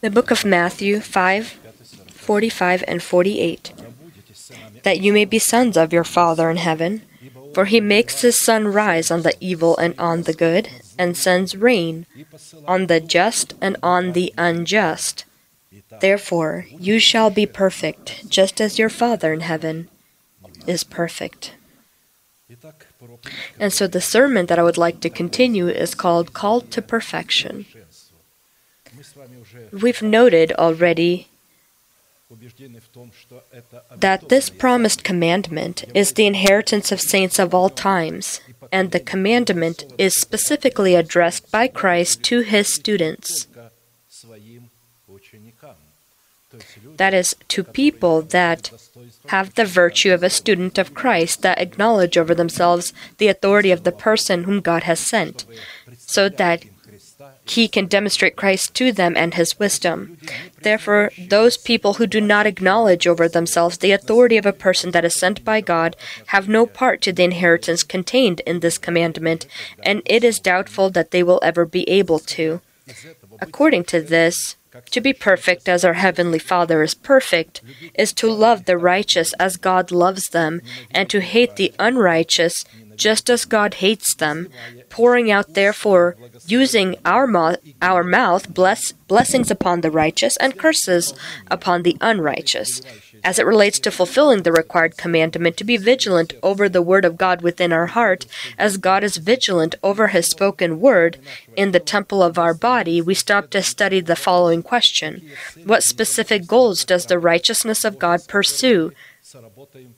The book of Matthew 5 45 and 48. That you may be sons of your Father in heaven, for he makes his sun rise on the evil and on the good, and sends rain on the just and on the unjust. Therefore, you shall be perfect, just as your Father in heaven is perfect. And so the sermon that I would like to continue is called Called to Perfection. We've noted already that this promised commandment is the inheritance of saints of all times, and the commandment is specifically addressed by Christ to his students. That is, to people that have the virtue of a student of Christ, that acknowledge over themselves the authority of the person whom God has sent, so that he can demonstrate Christ to them and his wisdom. Therefore, those people who do not acknowledge over themselves the authority of a person that is sent by God have no part to the inheritance contained in this commandment, and it is doubtful that they will ever be able to. According to this, to be perfect as our Heavenly Father is perfect is to love the righteous as God loves them, and to hate the unrighteous just as God hates them, pouring out therefore using our mouth, our mouth bless, blessings upon the righteous and curses upon the unrighteous. As it relates to fulfilling the required commandment to be vigilant over the word of God within our heart, as God is vigilant over his spoken word in the temple of our body, we stop to study the following question What specific goals does the righteousness of God pursue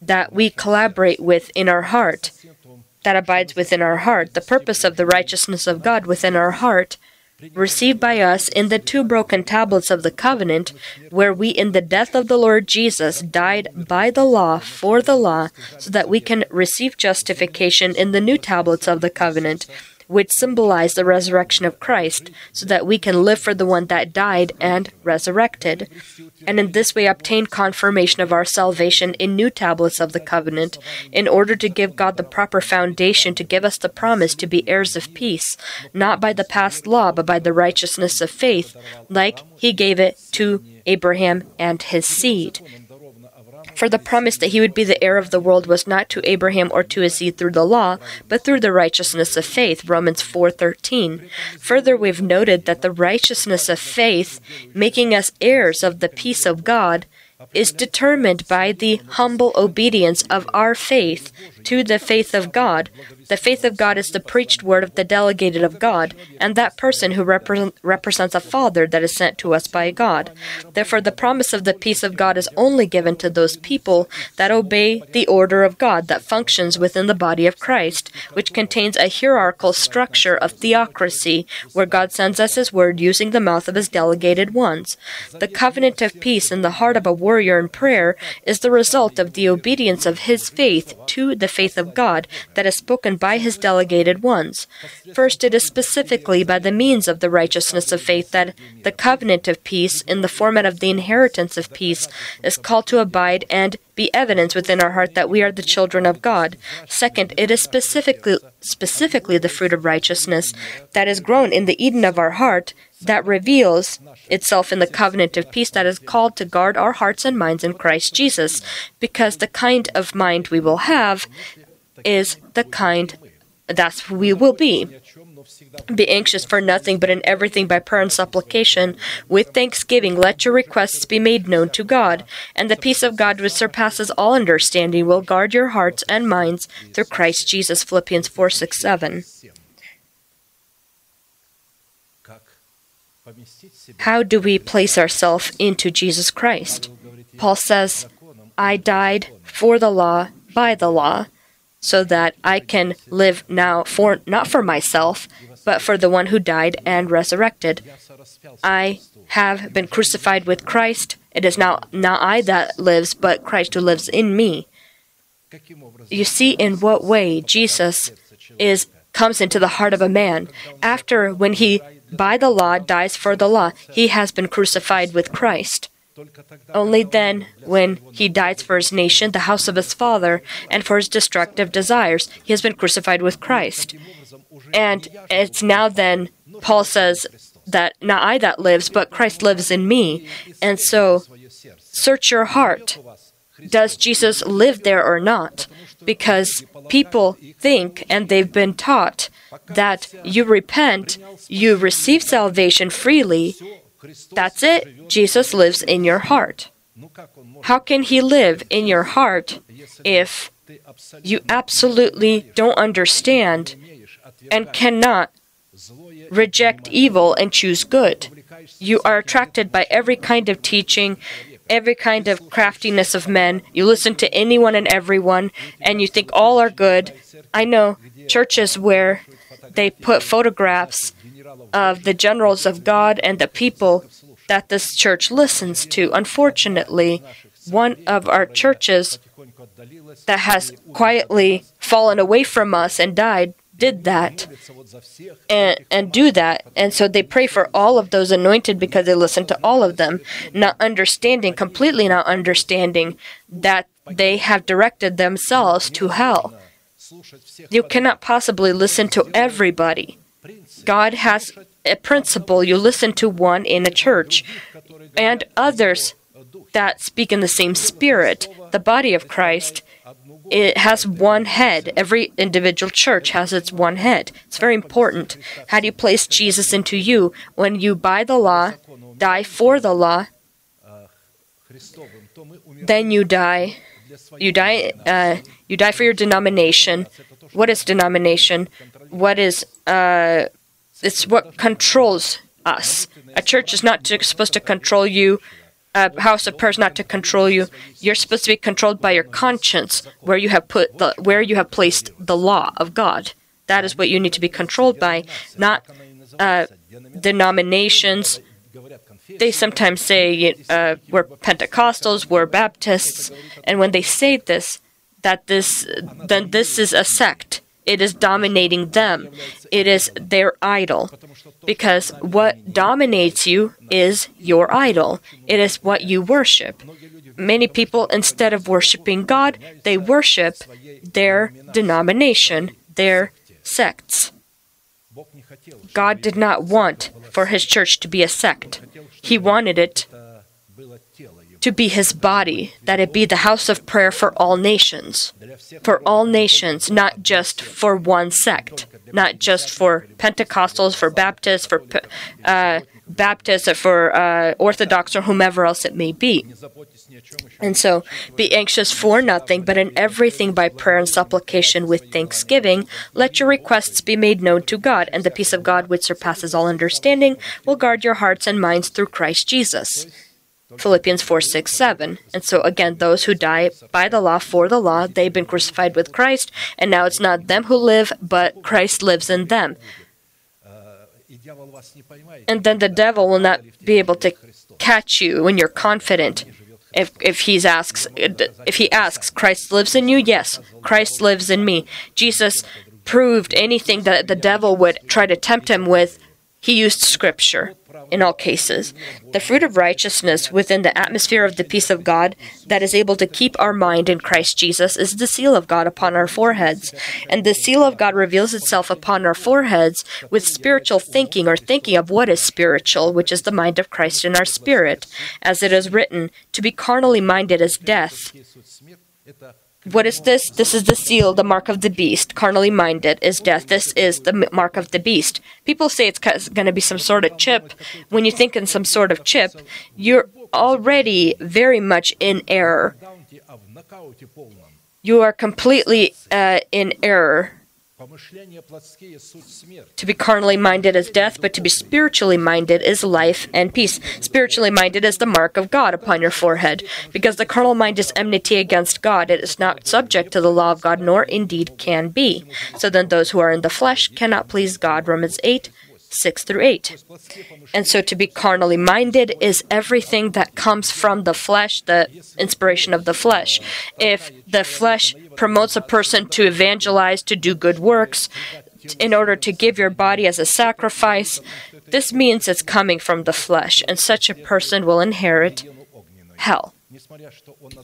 that we collaborate with in our heart? that abides within our heart, the purpose of the righteousness of God within our heart, received by us in the two broken tablets of the covenant, where we, in the death of the Lord Jesus, died by the law for the law, so that we can receive justification in the new tablets of the covenant, which symbolize the resurrection of Christ, so that we can live for the one that died and resurrected, and in this way obtain confirmation of our salvation in new tablets of the covenant, in order to give God the proper foundation to give us the promise to be heirs of peace, not by the past law, but by the righteousness of faith, like he gave it to Abraham and his seed. For the promise that he would be the heir of the world was not to Abraham or to his seed through the law, but through the righteousness of faith. Romans 4:13. Further, we've noted that the righteousness of faith, making us heirs of the peace of God, is determined by the humble obedience of our faith to the faith of God. The faith of God is the preached word of the delegated of God, and that person who represent, represents a Father that is sent to us by God. Therefore, the promise of the peace of God is only given to those people that obey the order of God that functions within the body of Christ, which contains a hierarchical structure of theocracy, where God sends us His word using the mouth of His delegated ones. The covenant of peace in the heart of a warrior in prayer is the result of the obedience of his faith to the faith of God that is spoken by his delegated ones. First, it is specifically by the means of the righteousness of faith that the covenant of peace, in the format of the inheritance of peace, is called to abide and be evidence within our heart that we are the children of God. Second, it is specifically specifically the fruit of righteousness that is grown in the Eden of our heart that reveals itself in the covenant of peace that is called to guard our hearts and minds in Christ Jesus, because the kind of mind we will have is the kind that's we will be. Be anxious for nothing, but in everything by prayer and supplication, with thanksgiving, let your requests be made known to God. And the peace of God, which surpasses all understanding, will guard your hearts and minds through Christ Jesus. Philippians 4 6 7. How do we place ourselves into Jesus Christ? Paul says, I died for the law, by the law, so that I can live now for not for myself, but for the one who died and resurrected. I have been crucified with Christ. It is now not I that lives, but Christ who lives in me. You see in what way Jesus is comes into the heart of a man after when he by the law dies for the law. He has been crucified with Christ. Only then, when he dies for his nation, the house of his father, and for his destructive desires, he has been crucified with Christ. And it's now then, Paul says, that not I that lives, but Christ lives in me. And so search your heart. Does Jesus live there or not? Because people think and they've been taught that you repent, you receive salvation freely. That's it. Jesus lives in your heart. How can he live in your heart if you absolutely don't understand and cannot reject evil and choose good? You are attracted by every kind of teaching, every kind of craftiness of men. You listen to anyone and everyone, and you think all are good. I know churches where they put photographs of the generals of God and the people that this church listens to. Unfortunately, one of our churches that has quietly fallen away from us and died did that and, and do that. And so they pray for all of those anointed because they listen to all of them, not understanding, completely not understanding that they have directed themselves to hell. You cannot possibly listen to everybody. God has a principle. You listen to one in a church and others that speak in the same spirit. The body of Christ it has one head. Every individual church has its one head. It's very important. How do you place Jesus into you? When you buy the law, die for the law, then you die. You die. Uh, you die for your denomination. What is denomination? What is? Uh, it's what controls us. A church is not to, supposed to control you a house of prayer is not to control you. You're supposed to be controlled by your conscience, where you have put the where you have placed the law of God. That is what you need to be controlled by, not uh, denominations. They sometimes say uh, we're Pentecostals, we're Baptists, and when they say this, that this then this is a sect. It is dominating them. It is their idol. Because what dominates you is your idol. It is what you worship. Many people, instead of worshiping God, they worship their denomination, their sects. God did not want for his church to be a sect. He wanted it to be his body, that it be the house of prayer for all nations. For all nations, not just for one sect, not just for Pentecostals, for Baptists, for uh, Baptists, or for uh, Orthodox, or whomever else it may be. And so, be anxious for nothing, but in everything by prayer and supplication with thanksgiving, let your requests be made known to God, and the peace of God, which surpasses all understanding, will guard your hearts and minds through Christ Jesus. Philippians 4 6 7. And so, again, those who die by the law for the law, they've been crucified with Christ, and now it's not them who live, but Christ lives in them. And then the devil will not be able to catch you when you're confident. If, if he's asks if he asks Christ lives in you yes Christ lives in me Jesus proved anything that the devil would try to tempt him with he used scripture in all cases. The fruit of righteousness within the atmosphere of the peace of God that is able to keep our mind in Christ Jesus is the seal of God upon our foreheads. And the seal of God reveals itself upon our foreheads with spiritual thinking or thinking of what is spiritual, which is the mind of Christ in our spirit. As it is written, to be carnally minded is death what is this? This is the seal, the mark of the beast. Carnally minded is death. This is the mark of the beast. People say it's going to be some sort of chip. When you think in some sort of chip, you're already very much in error. You are completely uh, in error. To be carnally minded is death, but to be spiritually minded is life and peace. Spiritually minded is the mark of God upon your forehead, because the carnal mind is enmity against God. It is not subject to the law of God, nor indeed can be. So then those who are in the flesh cannot please God. Romans 8, 6 through 8. And so to be carnally minded is everything that comes from the flesh, the inspiration of the flesh. If the flesh promotes a person to evangelize, to do good works, in order to give your body as a sacrifice, this means it's coming from the flesh, and such a person will inherit hell.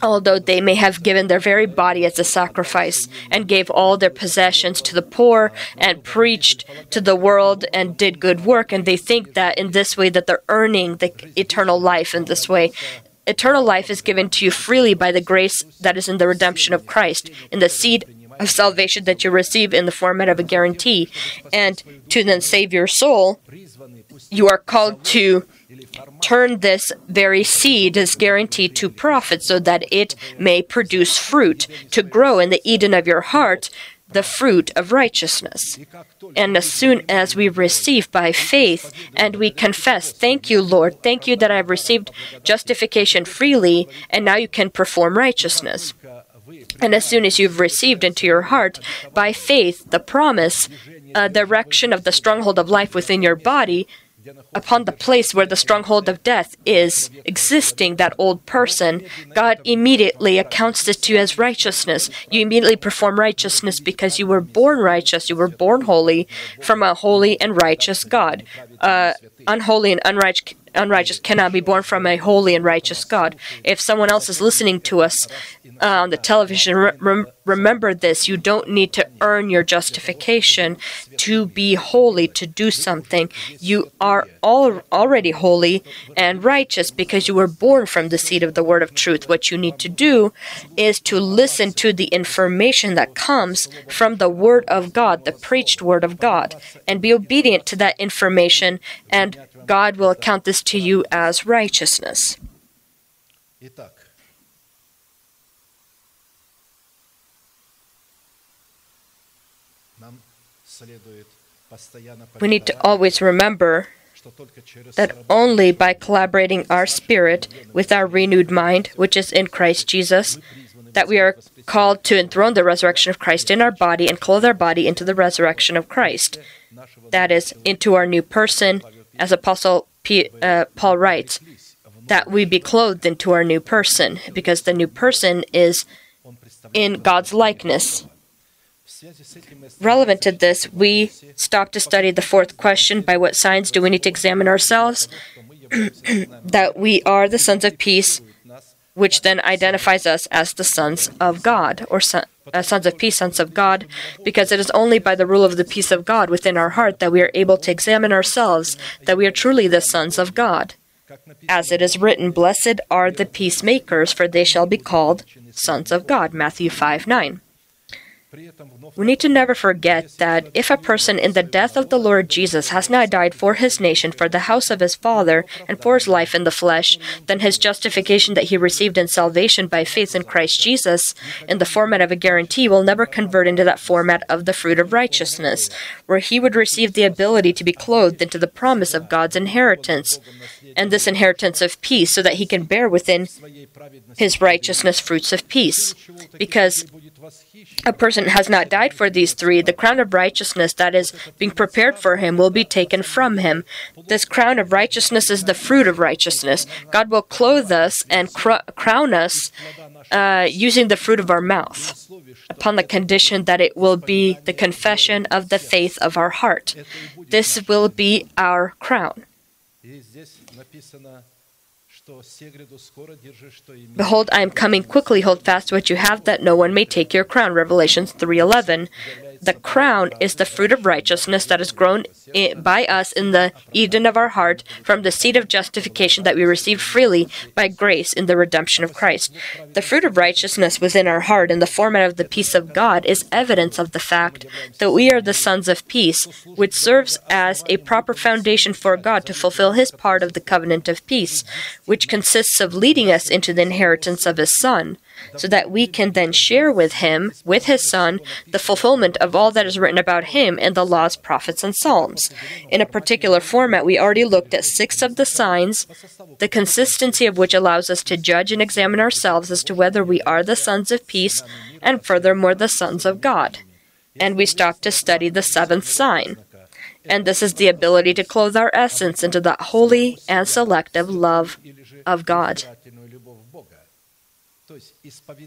although they may have given their very body as a sacrifice and gave all their possessions to the poor and preached to the world and did good work and they think that in this way that they're earning the eternal life in this way eternal life is given to you freely by the grace that is in the redemption of Christ in the seed of salvation that you receive in the format of a guarantee. And to then save your soul you are called to turn this very seed, this guarantee, to profit so that it may produce fruit, to grow in the Eden of your heart the fruit of righteousness. And as soon as we receive by faith and we confess, Thank you, Lord, thank you that I've received justification freely, and now you can perform righteousness. And as soon as you've received into your heart by faith the promise, uh, a direction of the stronghold of life within your body, upon the place where the stronghold of death is existing, that old person, God immediately accounts this to you as righteousness. You immediately perform righteousness because you were born righteous, you were born holy from a holy and righteous God. Uh, unholy and unrighteous unrighteous cannot be born from a holy and righteous God. If someone else is listening to us uh, on the television, re- remember this. You don't need to earn your justification to be holy, to do something. You are all already holy and righteous because you were born from the seed of the word of truth. What you need to do is to listen to the information that comes from the word of God, the preached word of God, and be obedient to that information, and God will account this to you as righteousness. We need to always remember that only by collaborating our spirit with our renewed mind, which is in Christ Jesus, that we are called to enthrone the resurrection of Christ in our body and clothe our body into the resurrection of Christ. That is, into our new person, as Apostle P, uh, Paul writes, that we be clothed into our new person, because the new person is in God's likeness. Relevant to this, we stop to study the fourth question by what signs do we need to examine ourselves? that we are the sons of peace, which then identifies us as the sons of God, or son, uh, sons of peace, sons of God, because it is only by the rule of the peace of God within our heart that we are able to examine ourselves that we are truly the sons of God. As it is written, Blessed are the peacemakers, for they shall be called sons of God. Matthew 5 9. We need to never forget that if a person in the death of the Lord Jesus has not died for his nation, for the house of his Father, and for his life in the flesh, then his justification that he received in salvation by faith in Christ Jesus, in the format of a guarantee, will never convert into that format of the fruit of righteousness, where he would receive the ability to be clothed into the promise of God's inheritance, and this inheritance of peace, so that he can bear within his righteousness fruits of peace. Because a person has not died for these three, the crown of righteousness that is being prepared for him will be taken from him. This crown of righteousness is the fruit of righteousness. God will clothe us and cr- crown us uh, using the fruit of our mouth, upon the condition that it will be the confession of the faith of our heart. This will be our crown. Behold, I am coming quickly. Hold fast what you have, that no one may take your crown. Revelations 3:11. The crown is the fruit of righteousness that is grown by us in the Eden of our heart from the seed of justification that we received freely by grace in the redemption of Christ. The fruit of righteousness within our heart in the format of the peace of God is evidence of the fact that we are the sons of peace, which serves as a proper foundation for God to fulfill his part of the covenant of peace, which consists of leading us into the inheritance of his Son so that we can then share with him, with his son, the fulfillment of all that is written about him in the laws, prophets, and psalms. In a particular format, we already looked at six of the signs, the consistency of which allows us to judge and examine ourselves as to whether we are the sons of peace and furthermore the sons of God. And we stopped to study the seventh sign. And this is the ability to clothe our essence into that holy and selective love of God.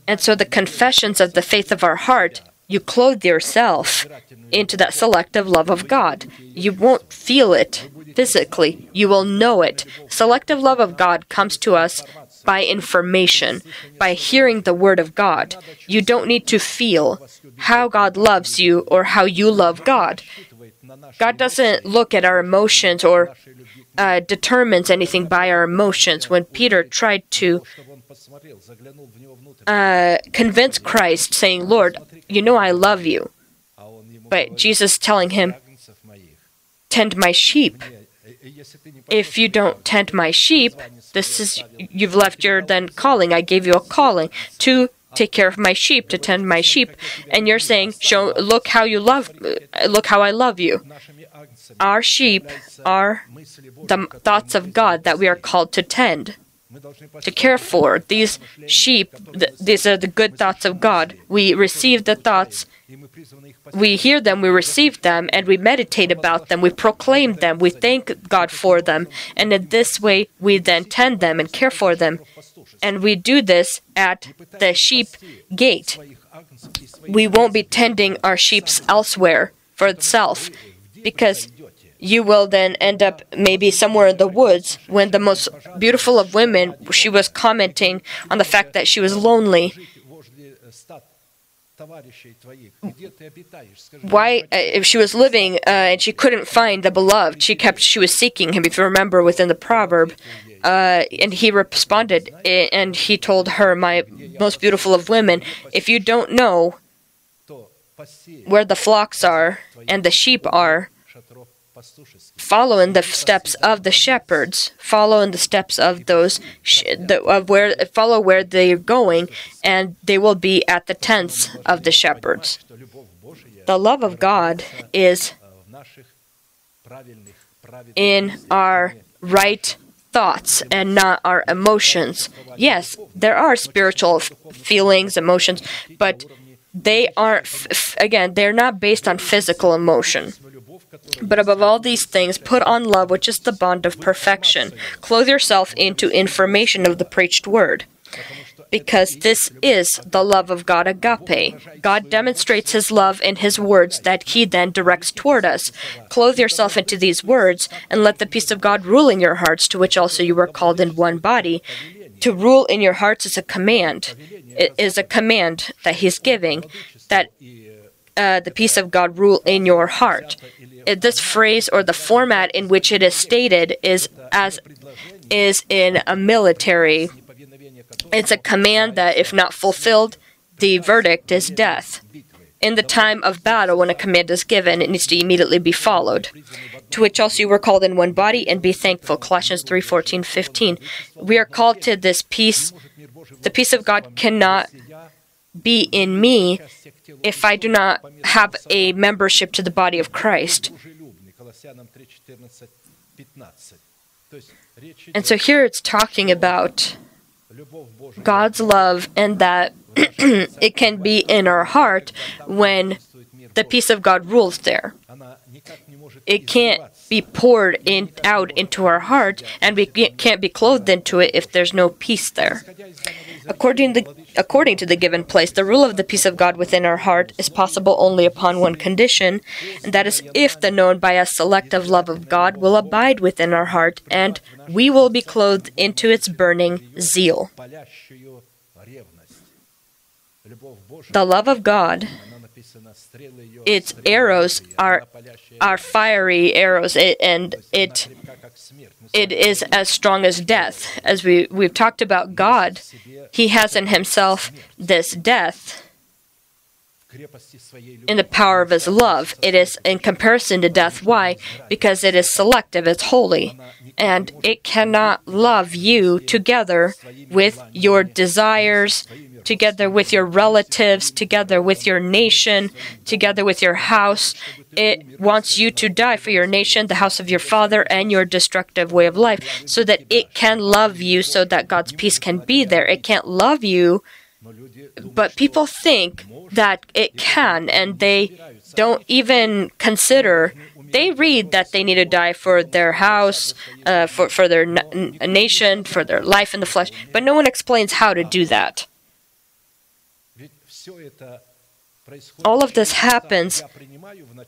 And so the confessions of the faith of our heart, you clothe yourself into that selective love of God. You won't feel it physically, you will know it. Selective love of God comes to us by information, by hearing the Word of God. You don't need to feel how God loves you or how you love God. God doesn't look at our emotions or uh, determines anything by our emotions. When Peter tried to uh, convince Christ, saying, Lord, you know I love you, but Jesus telling him, Tend my sheep. If you don't tend my sheep, this is you've left your then calling. I gave you a calling to take care of my sheep, to tend my sheep, and you're saying, "Show, look how you love, look how I love you." Our sheep are the thoughts of God that we are called to tend, to care for. These sheep, th- these are the good thoughts of God. We receive the thoughts, we hear them, we receive them, and we meditate about them, we proclaim them, we thank God for them, and in this way we then tend them and care for them. And we do this at the sheep gate. We won't be tending our sheep elsewhere for itself because you will then end up maybe somewhere in the woods when the most beautiful of women she was commenting on the fact that she was lonely. Why uh, if she was living uh, and she couldn't find the beloved she kept she was seeking him if you remember within the proverb. Uh, and he responded and he told her my most beautiful of women if you don't know where the flocks are and the sheep are follow in the steps of the shepherds, following the steps of those sh- the, of where follow where they're going, and they will be at the tents of the shepherds. The love of God is in our right thoughts and not our emotions. Yes, there are spiritual f- feelings, emotions, but they aren't, f- again, they're not based on physical emotion. But above all these things, put on love, which is the bond of perfection. Clothe yourself into information of the preached word. Because this is the love of God agape. God demonstrates his love in his words that he then directs toward us. Clothe yourself into these words, and let the peace of God rule in your hearts, to which also you were called in one body. To rule in your hearts is a command. It is a command that he's giving that uh, the peace of God rule in your heart. This phrase or the format in which it is stated is as is in a military. It's a command that, if not fulfilled, the verdict is death. In the time of battle, when a command is given, it needs to immediately be followed. To which also you were called in one body, and be thankful. Colossians 3 14, 15. We are called to this peace. The peace of God cannot be in me if I do not have a membership to the body of Christ. And so here it's talking about God's love and that it can be in our heart when the peace of God rules there. It can't be poured in, out into our heart, and we can't be clothed into it if there's no peace there. According to, the, according to the given place, the rule of the peace of God within our heart is possible only upon one condition, and that is if the known by us selective love of God will abide within our heart, and we will be clothed into its burning zeal. The love of God its arrows are are fiery arrows, and it it is as strong as death. As we we've talked about God, He has in Himself this death in the power of His love. It is in comparison to death. Why? Because it is selective. It's holy, and it cannot love you together with your desires together with your relatives, together with your nation, together with your house. It wants you to die for your nation, the house of your father, and your destructive way of life, so that it can love you, so that God's peace can be there. It can't love you, but people think that it can, and they don't even consider they read that they need to die for their house, uh, for, for their n- nation, for their life in the flesh, but no one explains how to do that. All of this happens,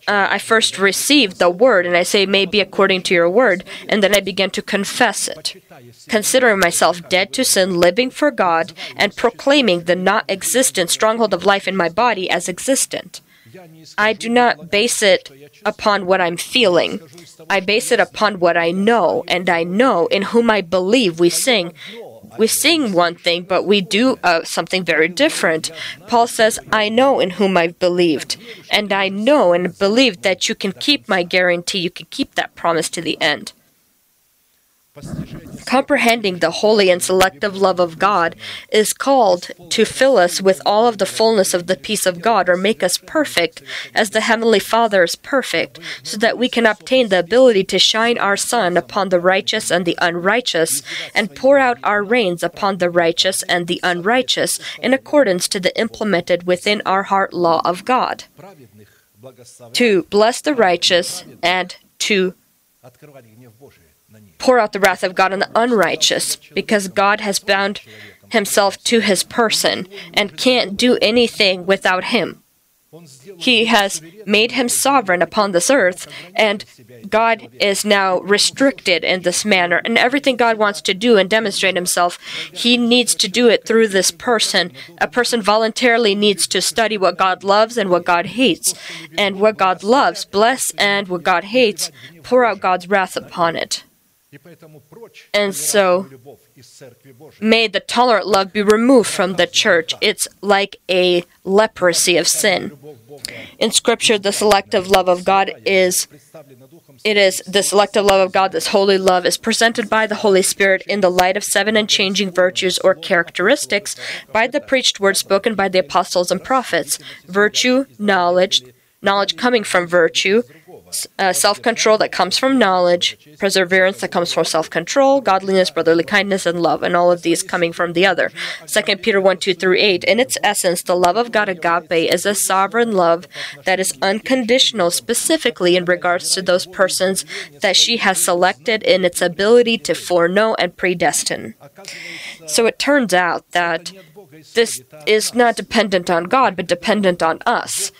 uh, I first receive the word and I say, May be according to your word, and then I begin to confess it, considering myself dead to sin, living for God, and proclaiming the not existent stronghold of life in my body as existent. I do not base it upon what I'm feeling. I base it upon what I know, and I know in whom I believe. We sing, we sing one thing, but we do uh, something very different. Paul says, I know in whom I've believed, and I know and believe that you can keep my guarantee, you can keep that promise to the end. Comprehending the holy and selective love of God is called to fill us with all of the fullness of the peace of God or make us perfect as the Heavenly Father is perfect, so that we can obtain the ability to shine our sun upon the righteous and the unrighteous and pour out our rains upon the righteous and the unrighteous in accordance to the implemented within our heart law of God. To bless the righteous and to pour out the wrath of God on the unrighteous, because God has bound himself to his person and can't do anything without him. He has made him sovereign upon this earth, and God is now restricted in this manner. And everything God wants to do and demonstrate himself, he needs to do it through this person. A person voluntarily needs to study what God loves and what God hates. And what God loves, bless, and what God hates, pour out God's wrath upon it. And so, may the tolerant love be removed from the church. It's like a leprosy of sin. In Scripture, the selective love of God is it is the selective love of God, this holy love, is presented by the Holy Spirit in the light of seven unchanging virtues or characteristics by the preached word spoken by the apostles and prophets. Virtue, knowledge, knowledge coming from virtue, uh, self control that comes from knowledge, perseverance that comes from self control, godliness, brotherly kindness, and love, and all of these coming from the other. 2 Peter 1 2 through 8. In its essence, the love of God agape is a sovereign love that is unconditional, specifically in regards to those persons that she has selected in its ability to foreknow and predestine. So it turns out that this is not dependent on God, but dependent on us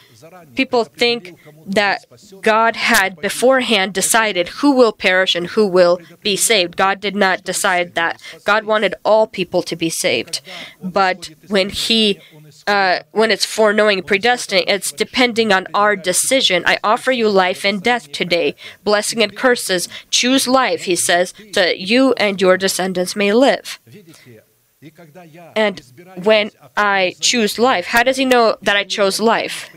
people think that God had beforehand decided who will perish and who will be saved. God did not decide that. God wanted all people to be saved. But when He uh, when it's foreknowing predestined, it's depending on our decision. I offer you life and death today, blessing and curses. Choose life, he says, that you and your descendants may live. And when I choose life, how does he know that I chose life?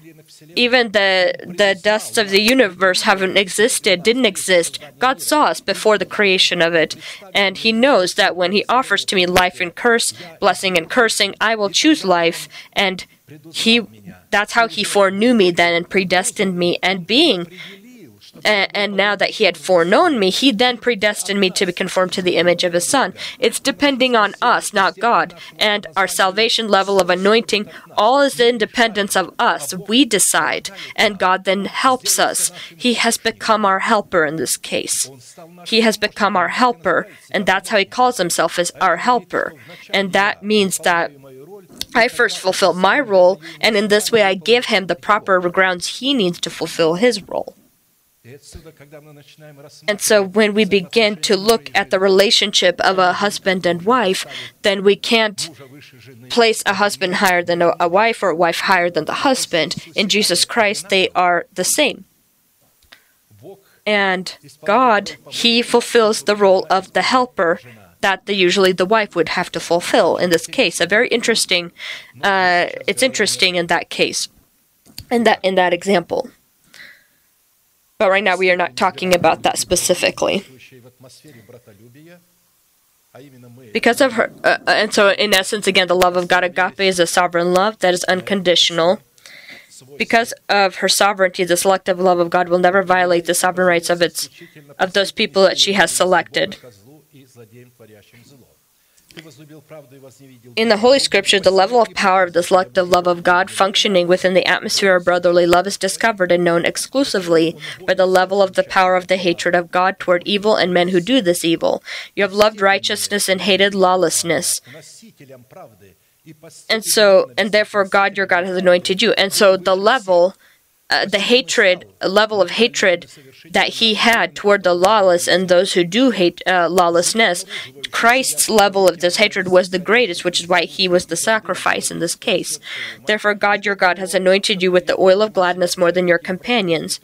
Even the the dusts of the universe haven't existed, didn't exist. God saw us before the creation of it, and He knows that when He offers to me life and curse, blessing and cursing, I will choose life, and He that's how He foreknew me then and predestined me, and being and, now that he had foreknown me, he then predestined me to be conformed to the image of his son. It's depending on us, not God. And our salvation level of anointing, all is the independence of us. We decide, and God then helps us. He has become our helper in this case. He has become our helper, and that's how he calls himself as our helper. And that means that I first fulfill my role, and in this way I give him the proper grounds he needs to fulfill his role. And so when we begin to look at the relationship of a husband and wife, then we can't place a husband higher than a wife or a wife higher than the husband. In Jesus Christ, they are the same. And God, He fulfills the role of the helper that the, usually the wife would have to fulfill in this case. A very interesting, uh, it's interesting in that case, in that in that example. But right now we are not talking about that specifically. Because of her, uh, uh, and so in essence, again, the love of God agape is a sovereign love that is unconditional. Because of her sovereignty, the selective love of God will never violate the sovereign rights of its of those people that she has selected. In the Holy Scripture, the level of power of the selective love of God functioning within the atmosphere of brotherly love is discovered and known exclusively by the level of the power of the hatred of God toward evil and men who do this evil. You have loved righteousness and hated lawlessness. And so, and therefore, God your God has anointed you. And so, the level, uh, the hatred, level of hatred that he had toward the lawless and those who do hate uh, lawlessness, Christ's level of this hatred was the greatest, which is why he was the sacrifice in this case. Therefore, God your God has anointed you with the oil of gladness more than your companions.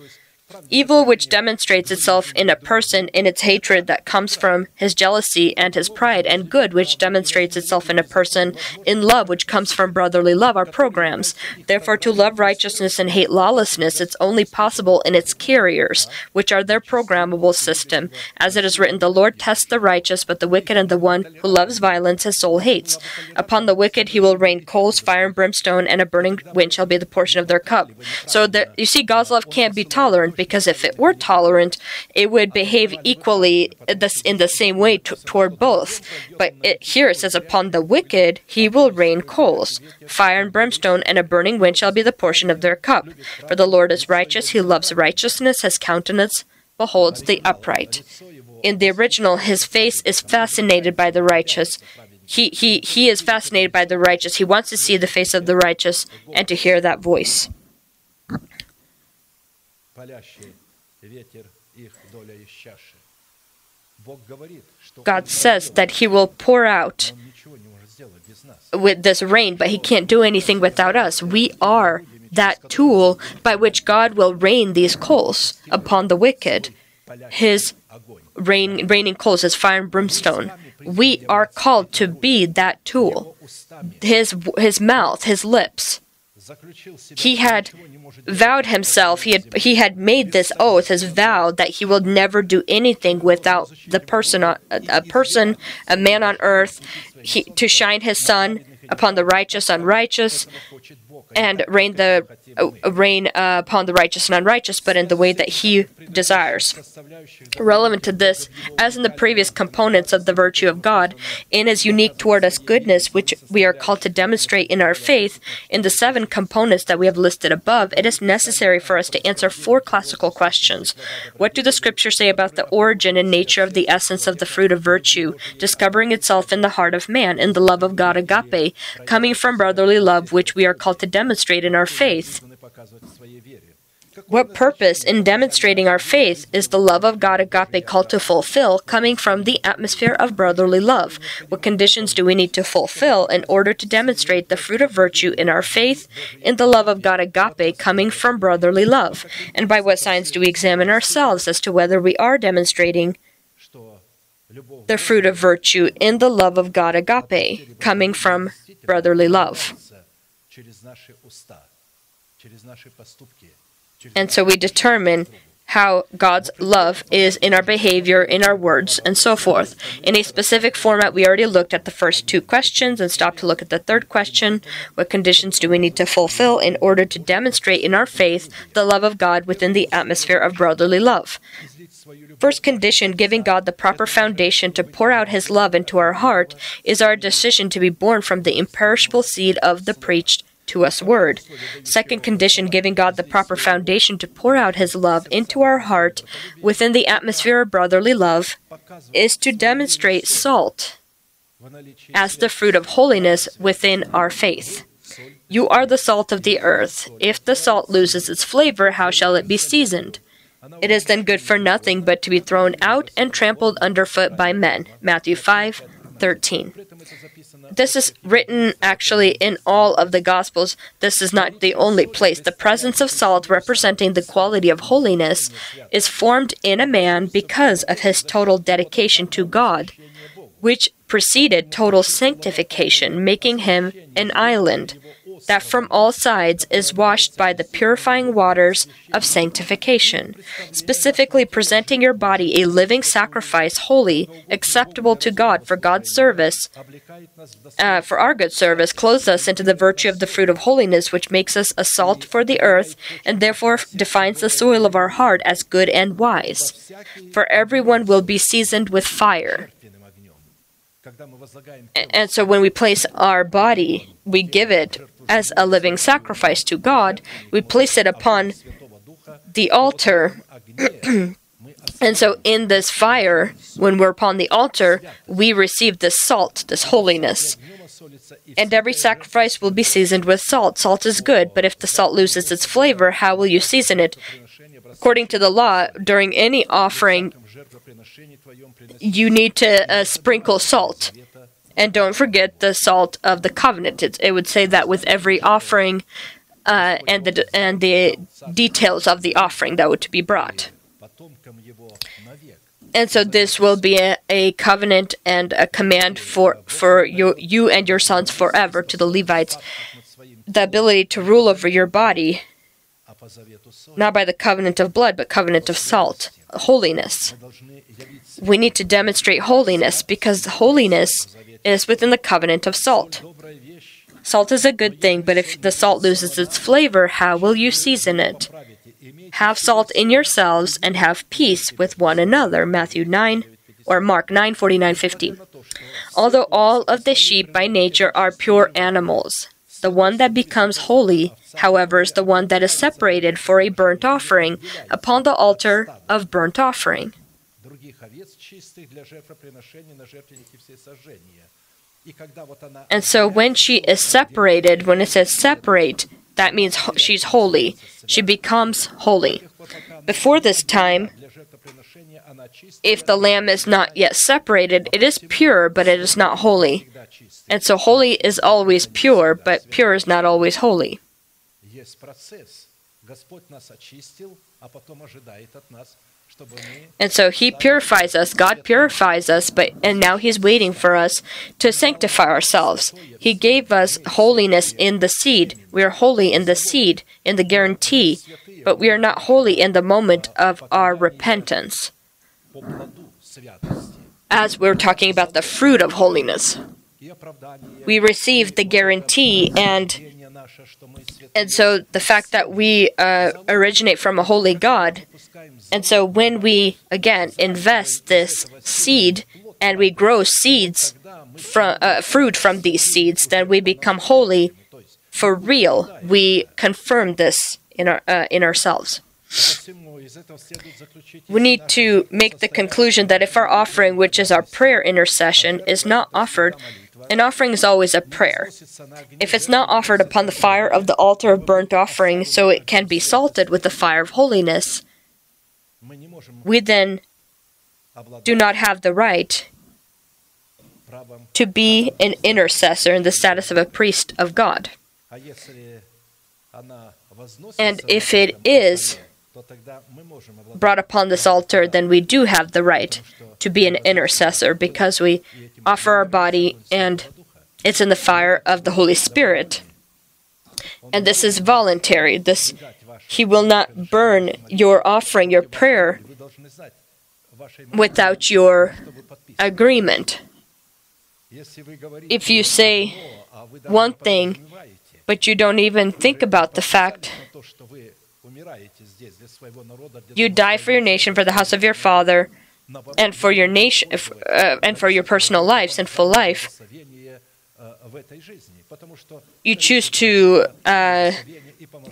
Evil which demonstrates itself in a person in its hatred that comes from his jealousy and his pride, and good which demonstrates itself in a person in love which comes from brotherly love are programs. Therefore, to love righteousness and hate lawlessness, it's only possible in its carriers, which are their programmable system. As it is written, The Lord tests the righteous, but the wicked and the one who loves violence his soul hates. Upon the wicked he will rain coals, fire, and brimstone, and a burning wind shall be the portion of their cup. So there, you see, God's love can't be tolerant because if it were tolerant, it would behave equally in the same way toward both. But it, here it says, Upon the wicked he will rain coals, fire and brimstone, and a burning wind shall be the portion of their cup. For the Lord is righteous, he loves righteousness, his countenance beholds the upright. In the original, his face is fascinated by the righteous. He, he, he is fascinated by the righteous. He wants to see the face of the righteous and to hear that voice. God says that He will pour out with this rain, but He can't do anything without us. We are that tool by which God will rain these coals upon the wicked. His rain, raining coals is fire and brimstone. We are called to be that tool. His, his mouth, his lips. He had vowed himself, he had, he had made this oath, his vow, that he will never do anything without the person, a, a person, a man on earth, he, to shine his sun upon the righteous, unrighteous, and rain the uh, rain uh, upon the righteous and unrighteous, but in the way that He desires. Relevant to this, as in the previous components of the virtue of God, in His unique toward us goodness, which we are called to demonstrate in our faith, in the seven components that we have listed above, it is necessary for us to answer four classical questions. What do the Scriptures say about the origin and nature of the essence of the fruit of virtue, discovering itself in the heart of man, in the love of God agape, coming from brotherly love, which we are called to demonstrate in our faith? What purpose in demonstrating our faith is the love of God agape called to fulfill coming from the atmosphere of brotherly love? What conditions do we need to fulfill in order to demonstrate the fruit of virtue in our faith in the love of God agape coming from brotherly love? And by what signs do we examine ourselves as to whether we are demonstrating the fruit of virtue in the love of God agape coming from brotherly love? And so we determine how God's love is in our behavior, in our words, and so forth. In a specific format, we already looked at the first two questions and stopped to look at the third question What conditions do we need to fulfill in order to demonstrate in our faith the love of God within the atmosphere of brotherly love? First condition, giving God the proper foundation to pour out His love into our heart, is our decision to be born from the imperishable seed of the preached to us word. Second condition, giving God the proper foundation to pour out His love into our heart within the atmosphere of brotherly love, is to demonstrate salt as the fruit of holiness within our faith. You are the salt of the earth. If the salt loses its flavor, how shall it be seasoned? It is then good for nothing but to be thrown out and trampled underfoot by men. Matthew 5 13 this is written actually in all of the Gospels. This is not the only place. The presence of salt, representing the quality of holiness, is formed in a man because of his total dedication to God, which preceded total sanctification, making him an island that from all sides is washed by the purifying waters of sanctification, specifically presenting your body a living sacrifice, holy, acceptable to God for God's service, uh, for our good service, clothes us into the virtue of the fruit of holiness, which makes us a salt for the earth, and therefore defines the soil of our heart as good and wise. For everyone will be seasoned with fire. And so when we place our body, we give it as a living sacrifice to God, we place it upon the altar. and so, in this fire, when we're upon the altar, we receive this salt, this holiness. And every sacrifice will be seasoned with salt. Salt is good, but if the salt loses its flavor, how will you season it? According to the law, during any offering, you need to uh, sprinkle salt. And don't forget the salt of the covenant. It, it would say that with every offering uh, and the and the details of the offering that would be brought. And so this will be a, a covenant and a command for for you you and your sons forever to the Levites, the ability to rule over your body, not by the covenant of blood, but covenant of salt, holiness. We need to demonstrate holiness because holiness is within the covenant of salt. Salt is a good thing, but if the salt loses its flavor, how will you season it? Have salt in yourselves and have peace with one another. Matthew 9 or Mark 9 49 50. Although all of the sheep by nature are pure animals, the one that becomes holy, however, is the one that is separated for a burnt offering upon the altar of burnt offering. And so when she is separated, when it says separate, that means she's holy. She becomes holy. Before this time, if the lamb is not yet separated, it is pure, but it is not holy. And so holy is always pure, but pure is not always holy. And so he purifies us, God purifies us, but and now he's waiting for us to sanctify ourselves. He gave us holiness in the seed. We are holy in the seed, in the guarantee, but we are not holy in the moment of our repentance. As we're talking about the fruit of holiness. We receive the guarantee and and so the fact that we uh, originate from a holy God and so when we again invest this seed and we grow seeds from uh, fruit from these seeds, then we become holy for real. We confirm this in our uh, in ourselves. We need to make the conclusion that if our offering, which is our prayer intercession, is not offered, an offering is always a prayer. If it's not offered upon the fire of the altar of burnt offering, so it can be salted with the fire of holiness, we then do not have the right to be an intercessor in the status of a priest of God. And if it is brought upon this altar, then we do have the right to be an intercessor because we offer our body and it's in the fire of the Holy Spirit. And this is voluntary. This he will not burn your offering, your prayer, without your agreement. If you say one thing, but you don't even think about the fact you die for your nation, for the house of your father, and for your nation, uh, and for your personal life, sinful life. You choose to uh,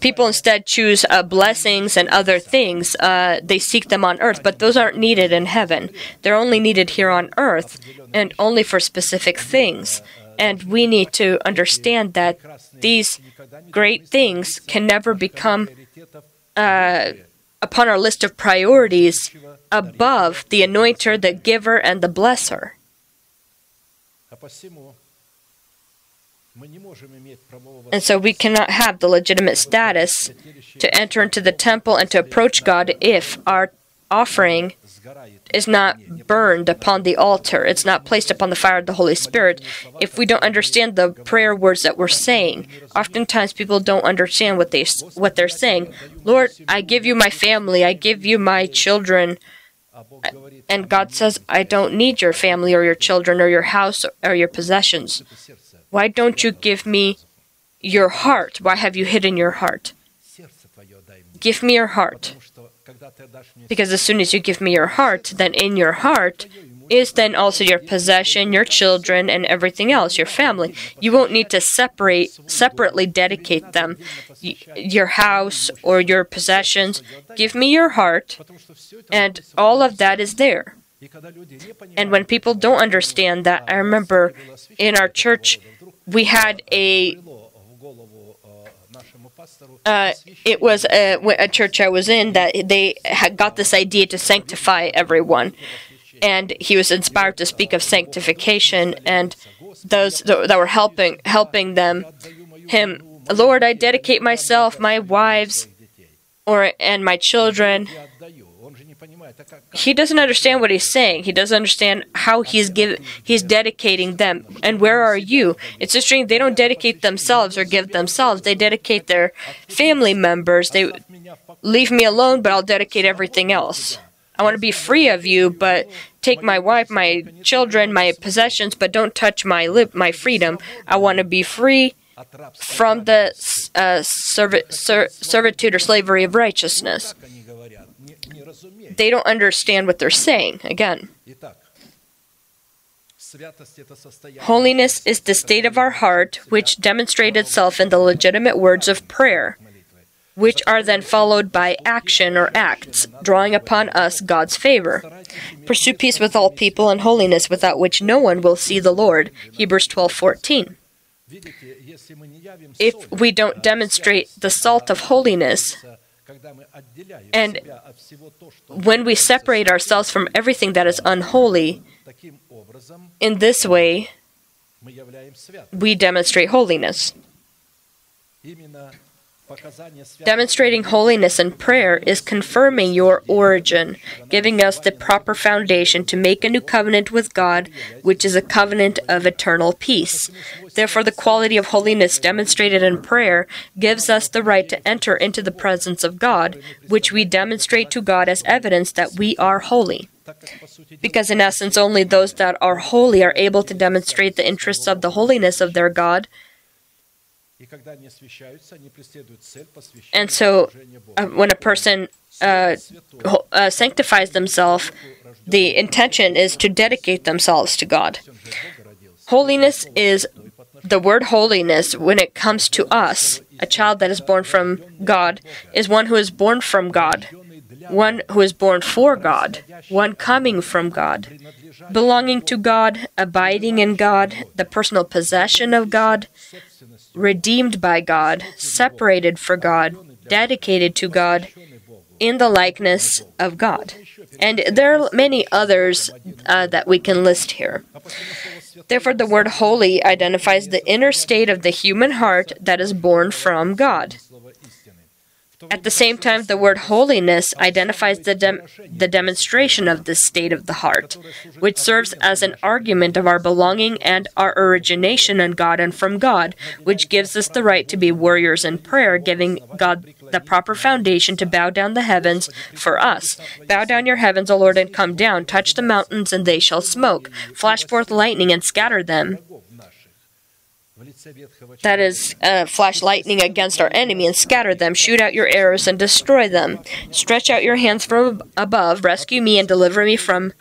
people instead choose uh, blessings and other things. Uh, they seek them on earth, but those aren't needed in heaven. They're only needed here on earth and only for specific things. And we need to understand that these great things can never become uh, upon our list of priorities above the anointer, the giver, and the blesser. And so we cannot have the legitimate status to enter into the temple and to approach God if our offering is not burned upon the altar. It's not placed upon the fire of the Holy Spirit. If we don't understand the prayer words that we're saying, oftentimes people don't understand what they what they're saying. Lord, I give you my family. I give you my children. And God says, I don't need your family or your children or your house or your possessions. Why don't you give me your heart? Why have you hidden your heart? Give me your heart. Because as soon as you give me your heart, then in your heart is then also your possession, your children, and everything else, your family. You won't need to separate, separately dedicate them, your house or your possessions. Give me your heart, and all of that is there. And when people don't understand that, I remember in our church, we had a uh, it was a, a, church I was in that they had got this idea to sanctify everyone, and he was inspired to speak of sanctification, and those that were helping helping them, him, Lord, I dedicate myself, my wives, or and my children he doesn't understand what he's saying. He doesn't understand how he's give he's dedicating them. And where are you? It's interesting they don't dedicate themselves or give themselves. They dedicate their family members. They leave me alone, but I'll dedicate everything else. I want to be free of you, but take my wife, my children, my possessions, but don't touch my lip, my freedom. I want to be free from the uh, ser- servitude or slavery of righteousness they don't understand what they're saying. Again, holiness is the state of our heart which demonstrates itself in the legitimate words of prayer, which are then followed by action or acts, drawing upon us God's favor. Pursue peace with all people and holiness, without which no one will see the Lord. Hebrews 12:14. If we don't demonstrate the salt of holiness, and when we separate ourselves from everything that is unholy, in this way, we demonstrate holiness. Demonstrating holiness in prayer is confirming your origin, giving us the proper foundation to make a new covenant with God, which is a covenant of eternal peace. Therefore, the quality of holiness demonstrated in prayer gives us the right to enter into the presence of God, which we demonstrate to God as evidence that we are holy. Because, in essence, only those that are holy are able to demonstrate the interests of the holiness of their God and so, uh, when a person uh, uh, sanctifies themselves, the intention is to dedicate themselves to God. Holiness is the word holiness when it comes to us. A child that is born from God is one who is born from God, one who is born for God, one coming from God, belonging to God, abiding in God, the personal possession of God, redeemed by God, separated for God, dedicated to God, in the likeness of God. And there are many others uh, that we can list here. Therefore, the word holy identifies the inner state of the human heart that is born from God. At the same time, the word holiness identifies the, the demonstration of this state of the heart, which serves as an argument of our belonging and our origination in God and from God, which gives us the right to be warriors in prayer, giving God the proper foundation to bow down the heavens for us. Bow down your heavens, O Lord, and come down. Touch the mountains, and they shall smoke. Flash forth lightning, and scatter them that is, uh, flash lightning against our enemy and scatter them, shoot out your arrows and destroy them. Stretch out your hands from above, rescue me and deliver me from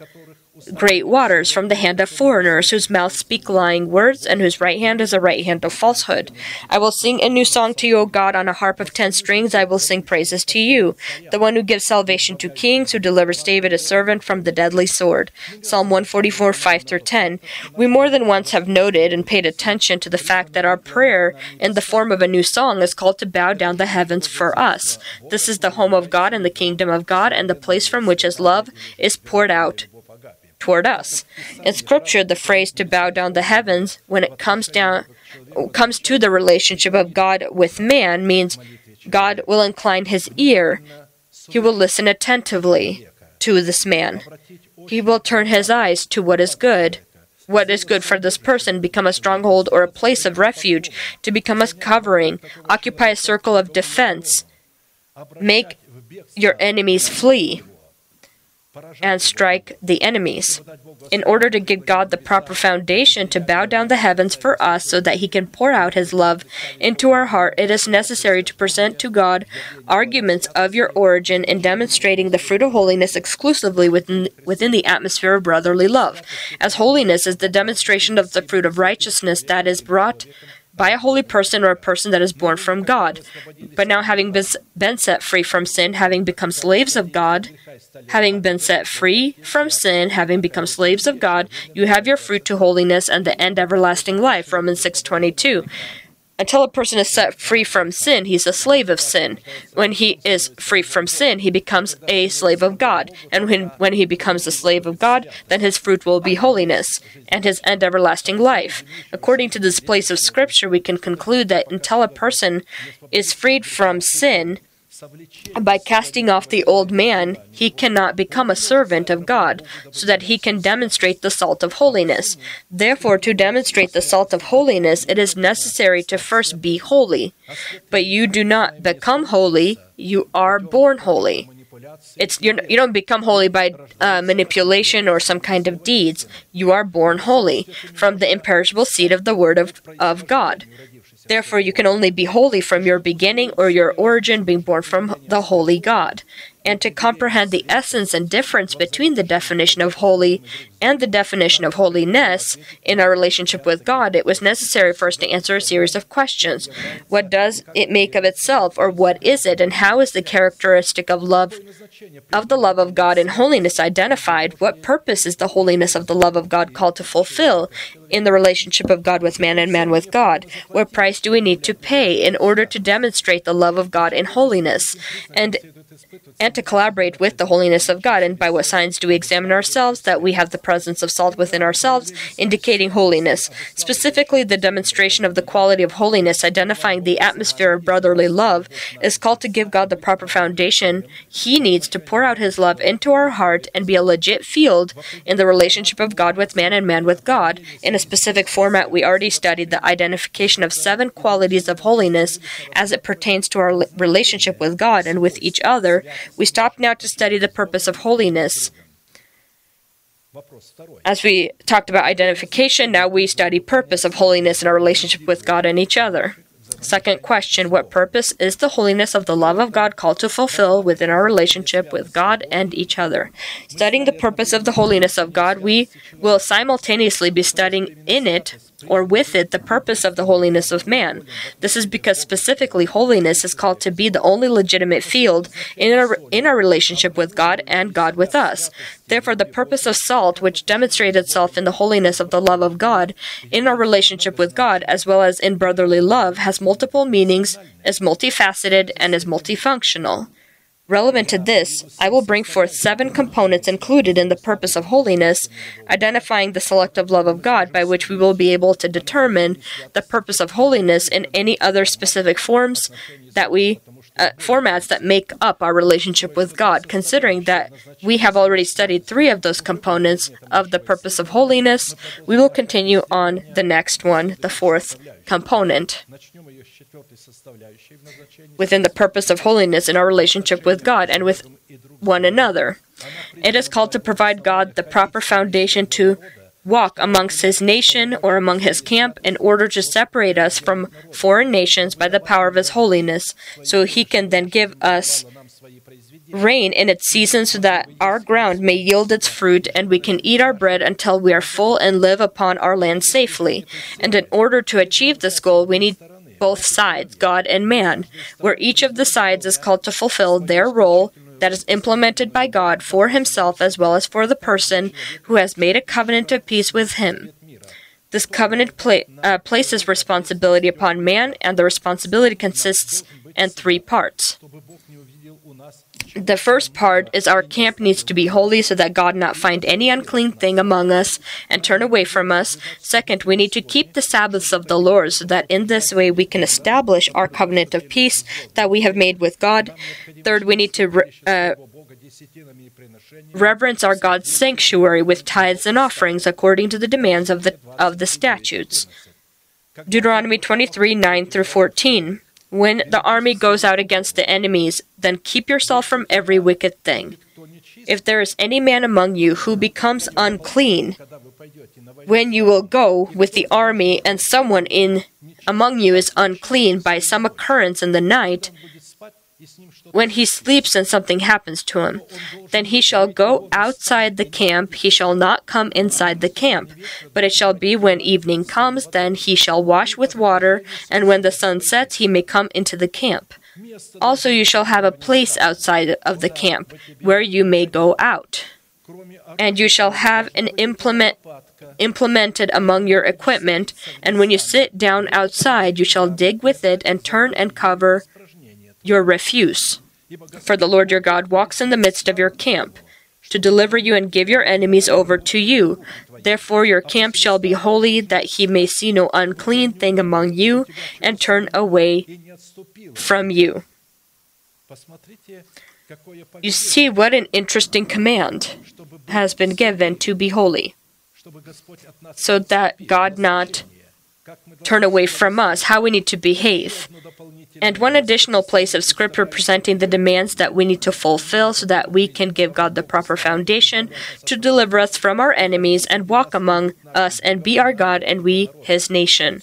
great waters from the hand of foreigners, whose mouths speak lying words, and whose right hand is a right hand of falsehood. I will sing a new song to you, O God, on a harp of ten strings. I will sing praises to you, the one who gives salvation to kings, who delivers David his servant from the deadly sword. Psalm 144, 5 through 10. We more than once have noted and paid attention to the fact that our prayer, in the form of a new song, is called to bow down the heavens for us. This is the home of God and the kingdom of God, and the place from which his love is poured out toward us. In scripture, the phrase to bow down the heavens when it comes down comes to the relationship of God with man means God will incline his ear. He will listen attentively to this man. He will turn his eyes to what is good. What is good for this person, become a stronghold or a place of refuge, to become a covering, occupy a circle of defense, make your enemies flee and strike the enemies. In order to give God the proper foundation to bow down the heavens for us so that He can pour out His love into our heart, it is necessary to present to God arguments of your origin in demonstrating the fruit of holiness exclusively within, within the atmosphere of brotherly love. As holiness is the demonstration of the fruit of righteousness that is brought by a holy person or a person that is born from God. But now, having been set free from sin, having become slaves of God, having been set free from sin, having become slaves of God, you have your fruit to holiness and the end everlasting life. Romans 6:22. Until a person is set free from sin, he's a slave of sin. When he is free from sin, he becomes a slave of God. And when, when he becomes a slave of God, then his fruit will be holiness, and his end everlasting life. According to this place of Scripture, we can conclude that until a person is freed from sin, by casting off the old man, he cannot become a servant of God, so that he can demonstrate the salt of holiness. Therefore, to demonstrate the salt of holiness, it is necessary to first be holy. But you do not become holy, you are born holy. It's you're, you don't become holy by uh, manipulation or some kind of deeds. You are born holy from the imperishable seed of the Word of, of God. Therefore, you can only be holy from your beginning or your origin being born from the holy God. And to comprehend the essence and difference between the definition of holy and the definition of holiness in our relationship with God, it was necessary for us to answer a series of questions. What does it make of itself, or what is it, and how is the characteristic of love of the love of God and holiness identified? What purpose is the holiness of the love of God called to fulfill in the relationship of God with man and man with God? What price do we need to pay in order to demonstrate the love of God in holiness? And and to collaborate with the holiness of God. And by what signs do we examine ourselves? That we have the presence of salt within ourselves, indicating holiness. Specifically, the demonstration of the quality of holiness, identifying the atmosphere of brotherly love, is called to give God the proper foundation He needs to pour out His love into our heart and be a legit field in the relationship of God with man and man with God. In a specific format, we already studied the identification of seven qualities of holiness as it pertains to our relationship with God and with each other we stop now to study the purpose of holiness. As we talked about identification, now we study purpose of holiness in our relationship with God and each other. Second question What purpose is the holiness of the love of God called to fulfill within our relationship with God and each other? Studying the purpose of the holiness of God, we will simultaneously be studying in it or with it the purpose of the holiness of man. This is because specifically holiness is called to be the only legitimate field in our, in our relationship with God and God with us. Therefore, the purpose of salt, which demonstrates itself in the holiness of the love of God in our relationship with God as well as in brotherly love, has multiple meanings, is multifaceted, and is multifunctional. Relevant to this, I will bring forth seven components included in the purpose of holiness, identifying the selective love of God by which we will be able to determine the purpose of holiness in any other specific forms that we uh, formats that make up our relationship with God, considering that we have already studied three of those components of the purpose of holiness, we will continue on the next one, the fourth component within the purpose of holiness in our relationship with God and with one another. It is called to provide God the proper foundation to walk amongst his nation or among his camp in order to separate us from foreign nations by the power of his holiness, so he can then give us rain in its season so that our ground may yield its fruit and we can eat our bread until we are full and live upon our land safely. And in order to achieve this goal, we need both sides, God and man, where each of the sides is called to fulfill their role that is implemented by God for himself as well as for the person who has made a covenant of peace with him. This covenant pla- uh, places responsibility upon man, and the responsibility consists in three parts. The first part is our camp needs to be holy so that God not find any unclean thing among us and turn away from us. Second, we need to keep the Sabbaths of the Lord so that in this way we can establish our covenant of peace that we have made with God. Third, we need to uh, reverence our God's sanctuary with tithes and offerings according to the demands of the of the statutes. Deuteronomy 23 9 through 14. When the army goes out against the enemies, then keep yourself from every wicked thing. If there is any man among you who becomes unclean, when you will go with the army and someone in among you is unclean by some occurrence in the night, when he sleeps and something happens to him. Then he shall go outside the camp, he shall not come inside the camp. But it shall be when evening comes, then he shall wash with water, and when the sun sets, he may come into the camp. Also, you shall have a place outside of the camp, where you may go out. And you shall have an implement implemented among your equipment, and when you sit down outside, you shall dig with it and turn and cover your refuse. For the Lord your God walks in the midst of your camp, to deliver you and give your enemies over to you. Therefore your camp shall be holy, that he may see no unclean thing among you, and turn away from you. You see what an interesting command has been given to be holy, so that God not turn away from us, how we need to behave. And one additional place of scripture presenting the demands that we need to fulfill so that we can give God the proper foundation to deliver us from our enemies and walk among us and be our God and we his nation.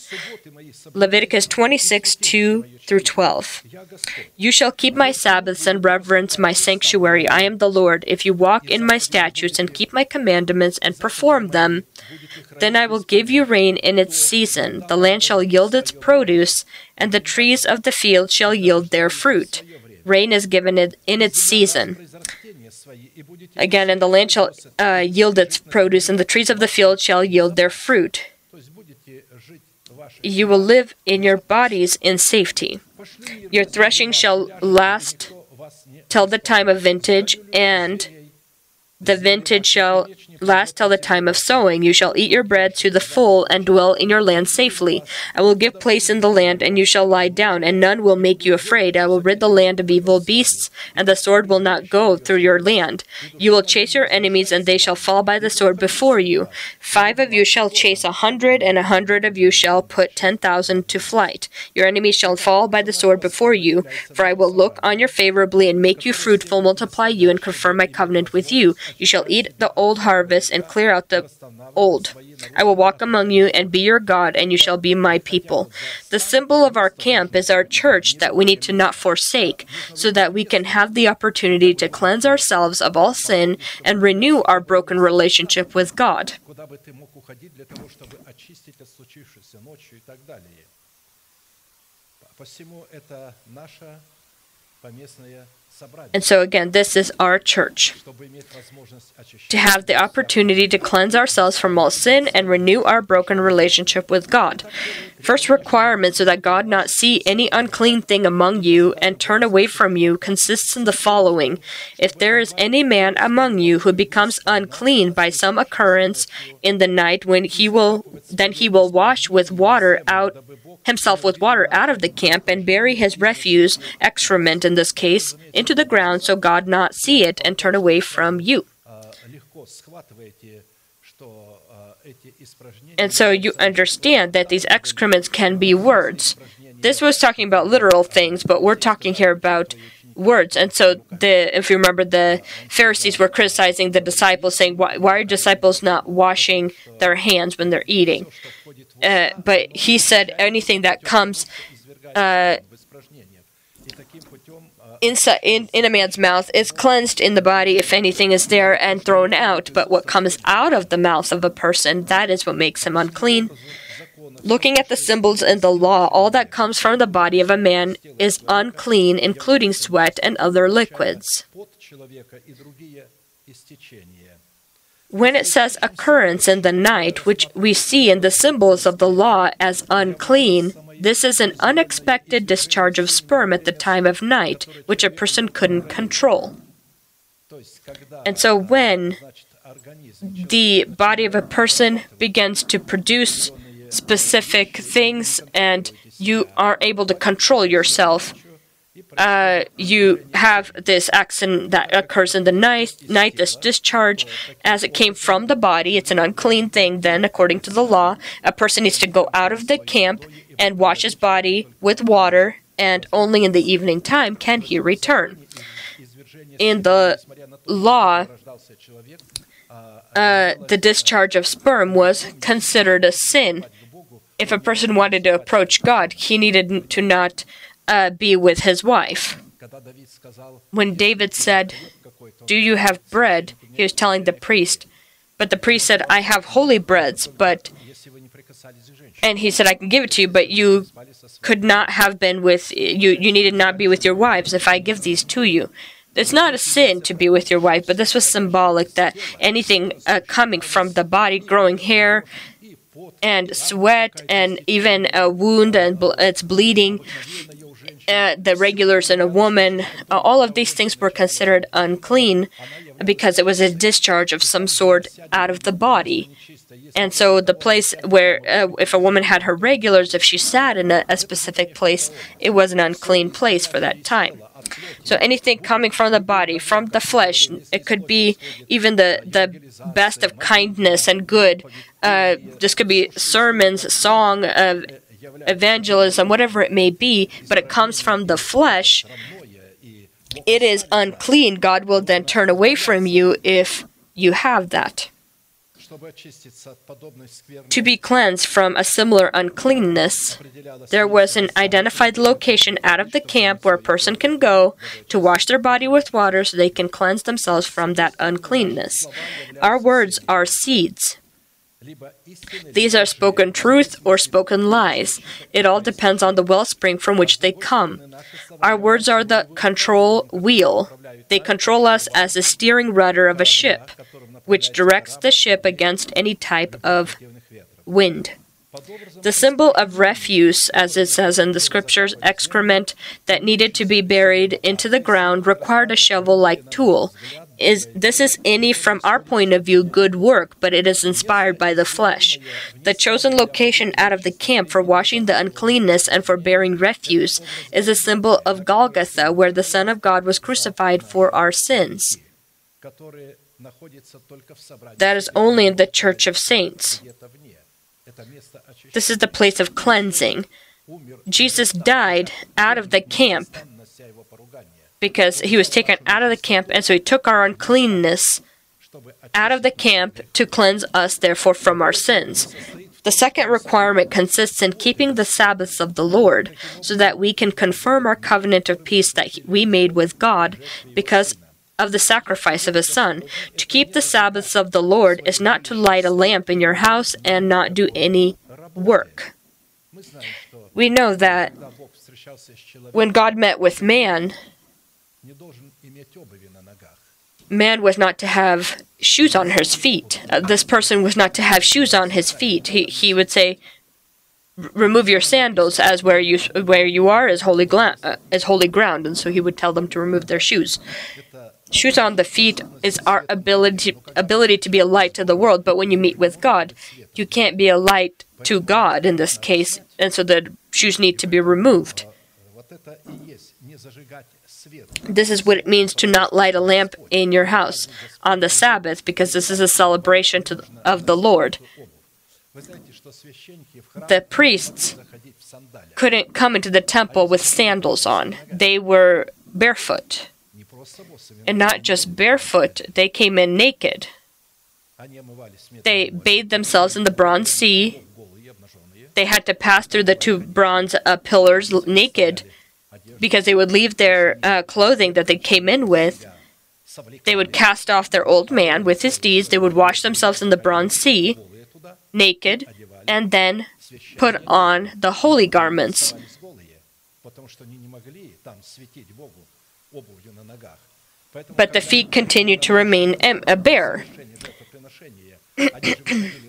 Leviticus 26 2 through 12. You shall keep my Sabbaths and reverence my sanctuary. I am the Lord. If you walk in my statutes and keep my commandments and perform them, then I will give you rain in its season. The land shall yield its produce, and the trees of the field shall yield their fruit. Rain is given it in its season. Again, and the land shall uh, yield its produce, and the trees of the field shall yield their fruit. You will live in your bodies in safety. Your threshing shall last till the time of vintage, and the vintage shall last till the time of sowing. You shall eat your bread to the full and dwell in your land safely. I will give place in the land, and you shall lie down, and none will make you afraid. I will rid the land of evil beasts, and the sword will not go through your land. You will chase your enemies, and they shall fall by the sword before you. Five of you shall chase a hundred, and a hundred of you shall put ten thousand to flight. Your enemies shall fall by the sword before you, for I will look on you favorably and make you fruitful, multiply you, and confirm my covenant with you. You shall eat the old harvest harvest and clear out the old. I will walk among you and be your God, and you shall be my people. The symbol of our camp is our church that we need to not forsake, so that we can have the opportunity to cleanse ourselves of all sin and renew our broken relationship with God. Посему это наша поместная and so, again, this is our church. To have the opportunity to cleanse ourselves from all sin and renew our broken relationship with God. First requirement so that God not see any unclean thing among you and turn away from you consists in the following If there is any man among you who becomes unclean by some occurrence in the night when he will then he will wash with water out himself with water out of the camp and bury his refuse, excrement in this case, into the ground so God not see it and turn away from you. And so you understand that these excrements can be words. This was talking about literal things, but we're talking here about words. And so, the if you remember, the Pharisees were criticizing the disciples, saying, "Why, why are disciples not washing their hands when they're eating?" Uh, but he said anything that comes uh, inside in, in a man's mouth is cleansed in the body if anything is there and thrown out. But what comes out of the mouth of a person, that is what makes him unclean. Looking at the symbols in the law, all that comes from the body of a man is unclean, including sweat and other liquids. When it says occurrence in the night, which we see in the symbols of the law as unclean, this is an unexpected discharge of sperm at the time of night, which a person couldn't control. And so when the body of a person begins to produce specific things and you are able to control yourself, uh, you have this accident that occurs in the night, night, this discharge, as it came from the body. It's an unclean thing, then, according to the law. A person needs to go out of the camp and wash his body with water, and only in the evening time can he return. In the law, uh, the discharge of sperm was considered a sin. If a person wanted to approach God, he needed to not uh, be with his wife. when David said, Do you have bread? He was telling the priest. But the priest said, I have holy breads, but. And he said, I can give it to you, but you could not have been with. You, you needed not be with your wives if I give these to you. It's not a sin to be with your wife, but this was symbolic that anything uh, coming from the body, growing hair, and sweat, and even a wound and bl- it's bleeding, uh, the regulars in a woman, uh, all of these things were considered unclean because it was a discharge of some sort out of the body. And so, the place where, uh, if a woman had her regulars, if she sat in a, a specific place, it was an unclean place for that time. So anything coming from the body, from the flesh, it could be even the, the best of kindness and good. Uh, this could be sermons, song, uh, evangelism, whatever it may be, but it comes from the flesh. It is unclean. God will then turn away from you if you have that. To be cleansed from a similar uncleanness, there was an identified location out of the camp where a person can go to wash their body with water so they can cleanse themselves from that uncleanness. Our words are seeds. These are spoken truth or spoken lies. It all depends on the wellspring from which they come. Our words are the control wheel. They control us as the steering rudder of a ship which directs the ship against any type of wind. The symbol of refuse, as it says in the scriptures, excrement that needed to be buried into the ground required a shovel like tool. Is this is any from our point of view good work, but it is inspired by the flesh. The chosen location out of the camp for washing the uncleanness and for bearing refuse is a symbol of Golgotha, where the Son of God was crucified for our sins. That is only in the Church of Saints. This is the place of cleansing. Jesus died out of the camp because he was taken out of the camp, and so he took our uncleanness out of the camp to cleanse us, therefore, from our sins. The second requirement consists in keeping the Sabbaths of the Lord, so that we can confirm our covenant of peace that we made with God, because of the sacrifice of his son. To keep the Sabbaths of the Lord is not to light a lamp in your house and not do any work. We know that when God met with man, man was not to have shoes on his feet. Uh, this person was not to have shoes on his feet. He, he would say, remove your sandals as where you where you are is holy gla- uh, is holy ground and so he would tell them to remove their shoes shoes on the feet is our ability ability to be a light to the world but when you meet with god you can't be a light to god in this case and so the shoes need to be removed this is what it means to not light a lamp in your house on the sabbath because this is a celebration to, of the lord the priests couldn't come into the temple with sandals on they were barefoot and not just barefoot, they came in naked. They bathed themselves in the bronze sea. They had to pass through the two bronze uh, pillars naked because they would leave their uh, clothing that they came in with. They would cast off their old man with his deeds. They would wash themselves in the bronze sea naked and then put on the holy garments. But the feet continued to remain a bare.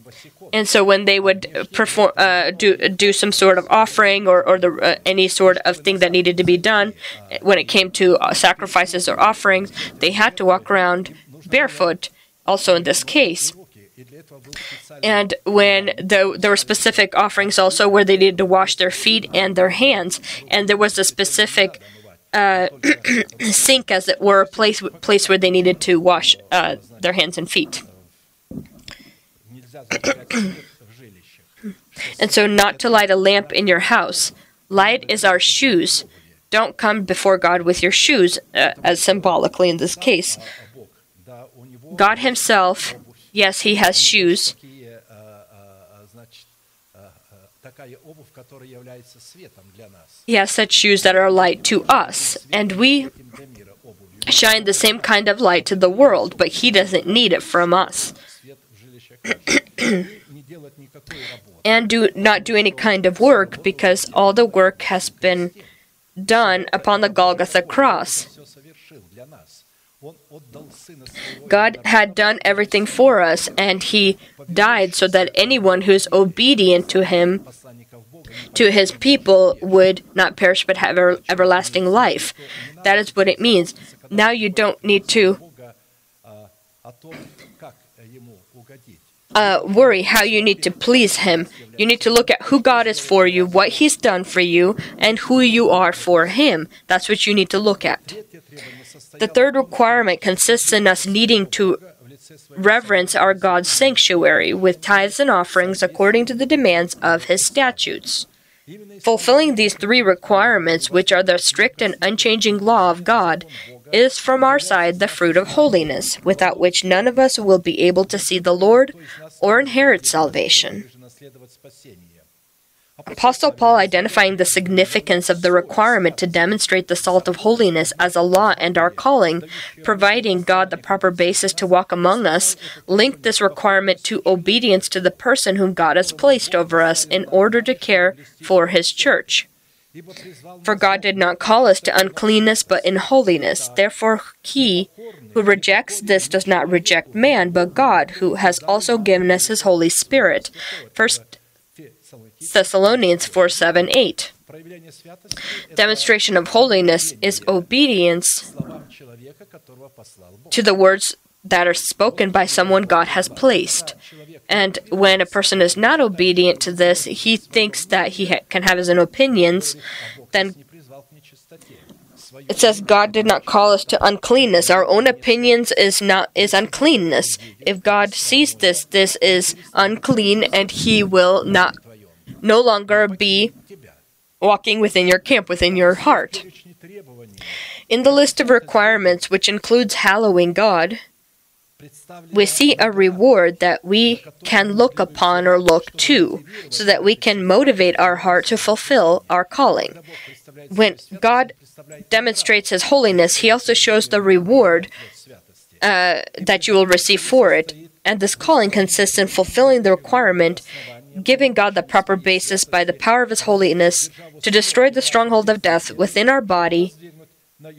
and so when they would perform, uh, do do some sort of offering or or the uh, any sort of thing that needed to be done, when it came to uh, sacrifices or offerings, they had to walk around barefoot. Also, in this case. And when the, there were specific offerings also where they needed to wash their feet and their hands, and there was a specific uh, sink, as it were, a place place where they needed to wash uh, their hands and feet. and so, not to light a lamp in your house. Light is our shoes. Don't come before God with your shoes, uh, as symbolically in this case. God Himself, yes, He has shoes. He has such shoes that are light to us, and we shine the same kind of light to the world, but He doesn't need it from us. And do not do any kind of work because all the work has been done upon the Golgotha cross. God had done everything for us, and He died so that anyone who is obedient to Him, to His people, would not perish but have ever, everlasting life. That is what it means. Now you don't need to uh, worry how you need to please Him. You need to look at who God is for you, what He's done for you, and who you are for Him. That's what you need to look at. The third requirement consists in us needing to reverence our God's sanctuary with tithes and offerings according to the demands of His statutes. Fulfilling these three requirements, which are the strict and unchanging law of God, is from our side the fruit of holiness, without which none of us will be able to see the Lord or inherit salvation. Apostle Paul identifying the significance of the requirement to demonstrate the salt of holiness as a law and our calling, providing God the proper basis to walk among us, linked this requirement to obedience to the person whom God has placed over us in order to care for his church. For God did not call us to uncleanness but in holiness. Therefore, he who rejects this does not reject man, but God, who has also given us his Holy Spirit. First Thessalonians 4 7 8. Demonstration of holiness is obedience to the words that are spoken by someone God has placed. And when a person is not obedient to this, he thinks that he ha- can have his own opinions, then it says God did not call us to uncleanness. Our own opinions is not is uncleanness. If God sees this, this is unclean and he will not no longer be walking within your camp, within your heart. In the list of requirements, which includes hallowing God, we see a reward that we can look upon or look to, so that we can motivate our heart to fulfill our calling. When God demonstrates His holiness, He also shows the reward uh, that you will receive for it. And this calling consists in fulfilling the requirement giving God the proper basis by the power of His holiness to destroy the stronghold of death within our body,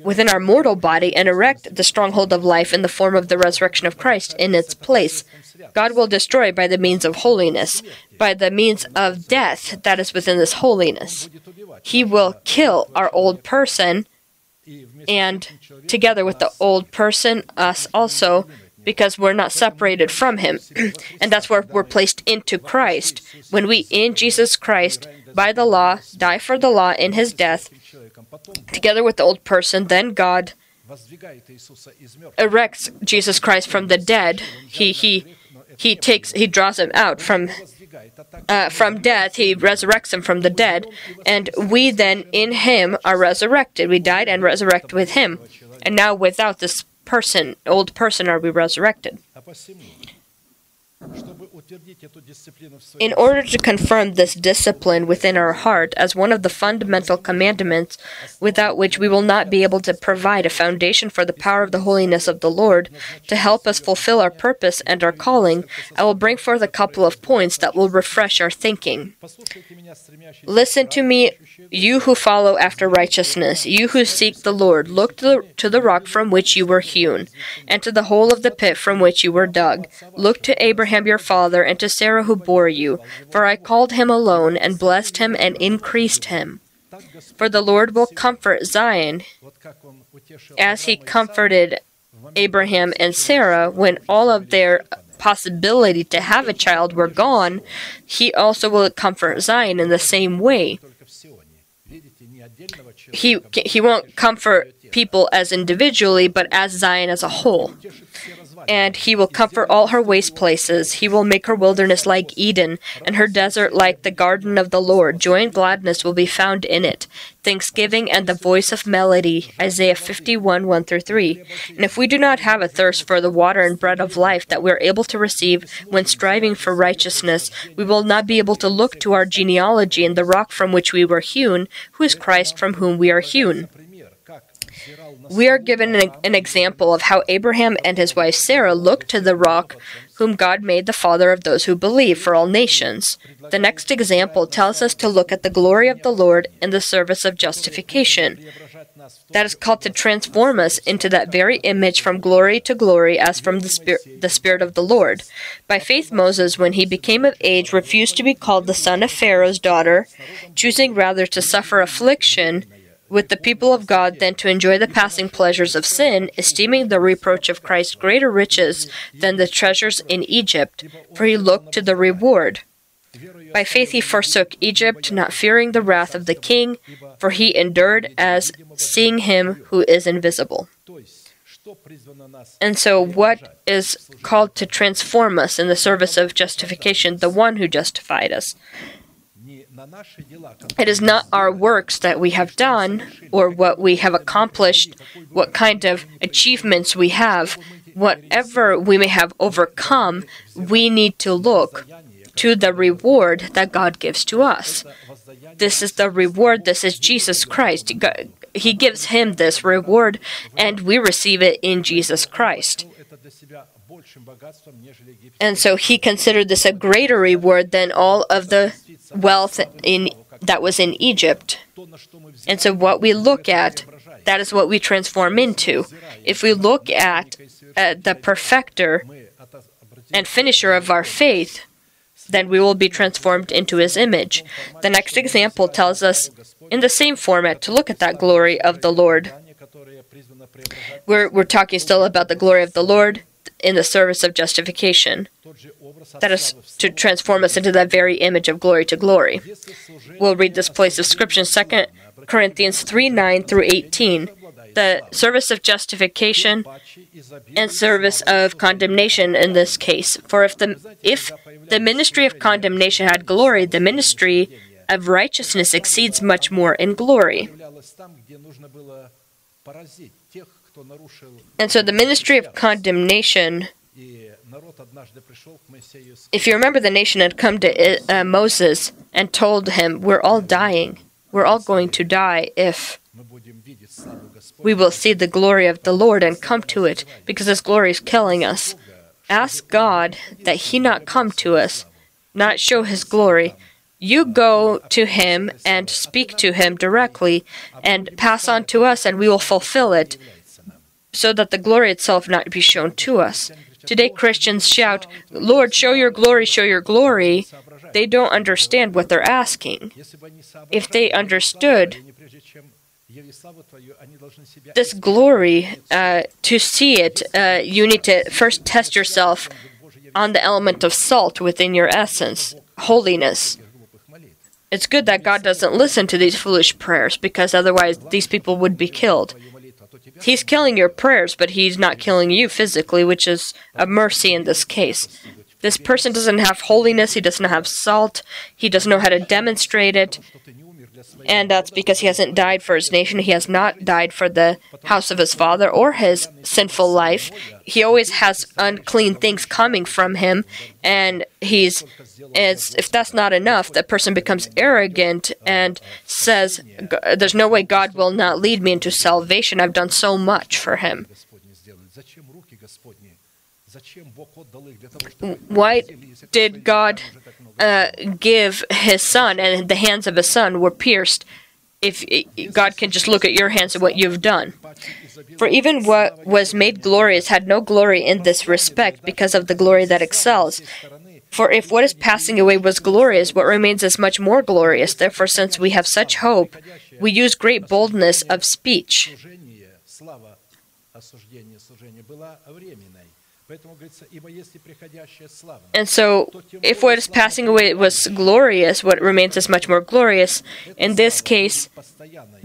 within our mortal body, and erect the stronghold of life in the form of the resurrection of Christ in its place. God will destroy by the means of holiness, by the means of death that is within this holiness. He will kill our old person, and together with the old person, us also because we're not separated from Him. and that's where we're placed into Christ. When we, in Jesus Christ, by the law, die for the law in His death, together with the old person, then God erects Jesus Christ from the dead. He, he, he takes, he draws him out from uh, from death, he resurrects him from the dead, and we then in him are resurrected. We died and resurrect with him. And now, without this person, old person, are we resurrected. In order to confirm this discipline within our heart as one of the fundamental commandments, without which we will not be able to provide a foundation for the power of the holiness of the Lord, to help us fulfill our purpose and our calling, I will bring forth a couple of points that will refresh our thinking. Listen to me, you who follow after righteousness, you who seek the Lord, look to the, to the rock from which you were hewn, and to the hole of the pit from which you were dug. Look to Abraham your father, and to Sarah who bore you. For I called him alone, and blessed him, and increased him. For the Lord will comfort Zion, as he comforted Abraham and Sarah when all of their possibility to have a child were gone, he also will comfort Zion in the same way. He, he won't comfort people as individually, but as Zion as a whole. And he will comfort all her waste places. He will make her wilderness like Eden, and her desert like the garden of the Lord. Joy and gladness will be found in it. Thanksgiving and the voice of melody. Isaiah 51 1 through 3. And if we do not have a thirst for the water and bread of life that we are able to receive when striving for righteousness, we will not be able to look to our genealogy and the rock from which we were hewn, who is Christ from whom we are hewn. We are given an, an, example of how Abraham and his wife Sarah looked to the rock whom God made the father of those who believe for all nations. The next example tells us to look at the glory of the Lord in the service of justification. That is called to transform us into that very image from glory to glory as from the Spirit, the Spirit of the Lord. By faith, Moses, when he became of age, refused to be called the son of Pharaoh's daughter, choosing rather to suffer affliction with the people of God than to enjoy the passing pleasures of sin, esteeming the reproach of Christ greater riches than the treasures in Egypt, for he looked to the reward. By faith he forsook Egypt, not fearing the wrath of the king, for he endured as seeing him who is invisible. And so, what is called to transform us in the service of justification? The one who justified us. It is not our works that we have done or what we have accomplished, what kind of achievements we have, whatever we may have overcome, we need to look to the reward that God gives to us. This is the reward, this is Jesus Christ. He gives him this reward, and we receive it in Jesus Christ. And so he considered this a greater reward than all of the wealth in that was in Egypt. And so what we look at, that is what we transform into. If we look at uh, the perfecter and finisher of our faith, then we will be transformed into his image. The next example tells us in the same format to look at that glory of the Lord. We're, we're talking still about the glory of the Lord in the service of justification. That is to transform us into that very image of glory to glory. We'll read this place of Scripture in 2 Corinthians 3 9 through 18. The service of justification and service of condemnation in this case. For if the if the ministry of condemnation had glory, the ministry of righteousness exceeds much more in glory. And so the ministry of condemnation, if you remember, the nation had come to uh, Moses and told him, We're all dying. We're all going to die if we will see the glory of the Lord and come to it, because His glory is killing us. Ask God that He not come to us, not show His glory. You go to Him and speak to Him directly and pass on to us, and we will fulfill it so that the glory itself not be shown to us. Today, Christians shout, Lord, show your glory, show your glory. They don't understand what they're asking. If they understood this glory, uh, to see it, uh, you need to first test yourself on the element of salt within your essence, holiness. It's good that God doesn't listen to these foolish prayers because otherwise these people would be killed. He's killing your prayers, but he's not killing you physically, which is a mercy in this case. This person doesn't have holiness, he doesn't have salt, he doesn't know how to demonstrate it. And that's because he hasn't died for his nation. He has not died for the house of his father or his sinful life. He always has unclean things coming from him, and he's if that's not enough, that person becomes arrogant and says, There's no way God will not lead me into salvation. I've done so much for him. Why did God uh, give his son, and the hands of his son were pierced if God can just look at your hands and what you've done? For even what was made glorious had no glory in this respect because of the glory that excels. For if what is passing away was glorious, what remains is much more glorious. Therefore, since we have such hope, we use great boldness of speech. And so, if what is passing away was glorious, what remains is much more glorious. In this case,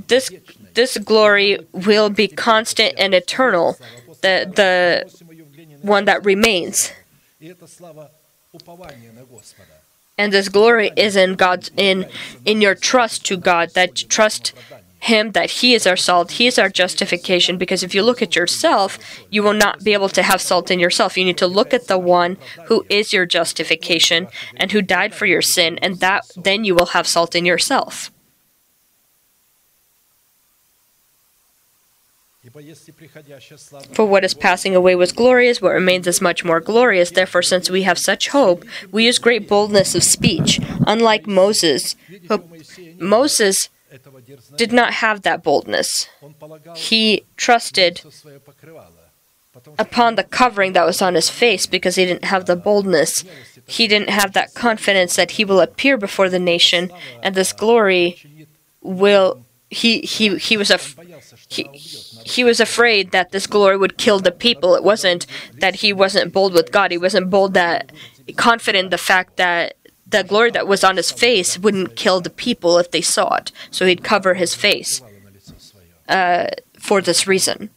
this this glory will be constant and eternal, the the one that remains. And this glory is in God's in in your trust to God, that trust him that he is our salt, he is our justification. Because if you look at yourself, you will not be able to have salt in yourself. You need to look at the one who is your justification and who died for your sin, and that then you will have salt in yourself. For what is passing away was glorious, what remains is much more glorious. Therefore, since we have such hope, we use great boldness of speech, unlike Moses. Moses did not have that boldness. He trusted upon the covering that was on his face because he didn't have the boldness. He didn't have that confidence that he will appear before the nation and this glory will he he he was a he, he was afraid that this glory would kill the people. It wasn't that he wasn't bold with God. He wasn't bold that confident the fact that the glory that was on his face wouldn't kill the people if they saw it. So he'd cover his face uh, for this reason.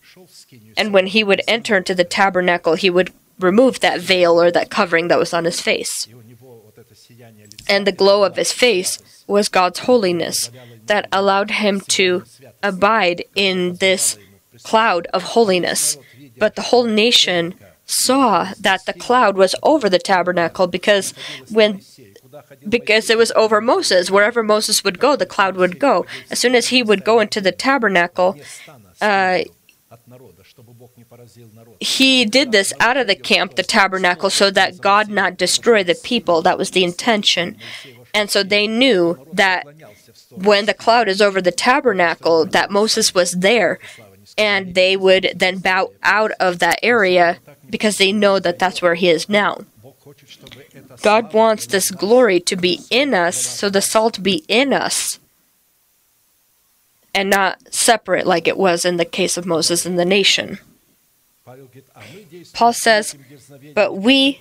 And when he would enter into the tabernacle, he would remove that veil or that covering that was on his face. And the glow of his face was God's holiness that allowed him to abide in this cloud of holiness. But the whole nation saw that the cloud was over the tabernacle because when because it was over Moses. Wherever Moses would go, the cloud would go. As soon as he would go into the tabernacle, uh, he did this out of the camp, the tabernacle, so that God not destroy the people. That was the intention. And so they knew that when the cloud is over the tabernacle, that Moses was there. And they would then bow out of that area because they know that that's where he is now. God wants this glory to be in us, so the salt be in us and not separate like it was in the case of Moses and the nation. Paul says, But we,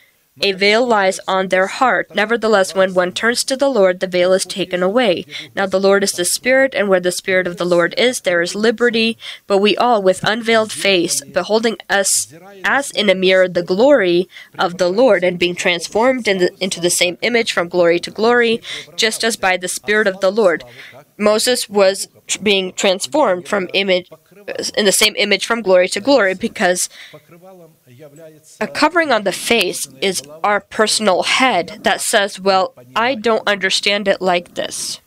a veil lies on their heart. Nevertheless, when one turns to the Lord, the veil is taken away. Now the Lord is the Spirit, and where the Spirit of the Lord is, there is liberty. But we all, with unveiled face, beholding us as in a mirror the glory of the Lord, and being transformed in the, into the same image from glory to glory, just as by the Spirit of the Lord. Moses was being transformed from image in the same image from glory to glory because a covering on the face is our personal head that says, Well, I don't understand it like this.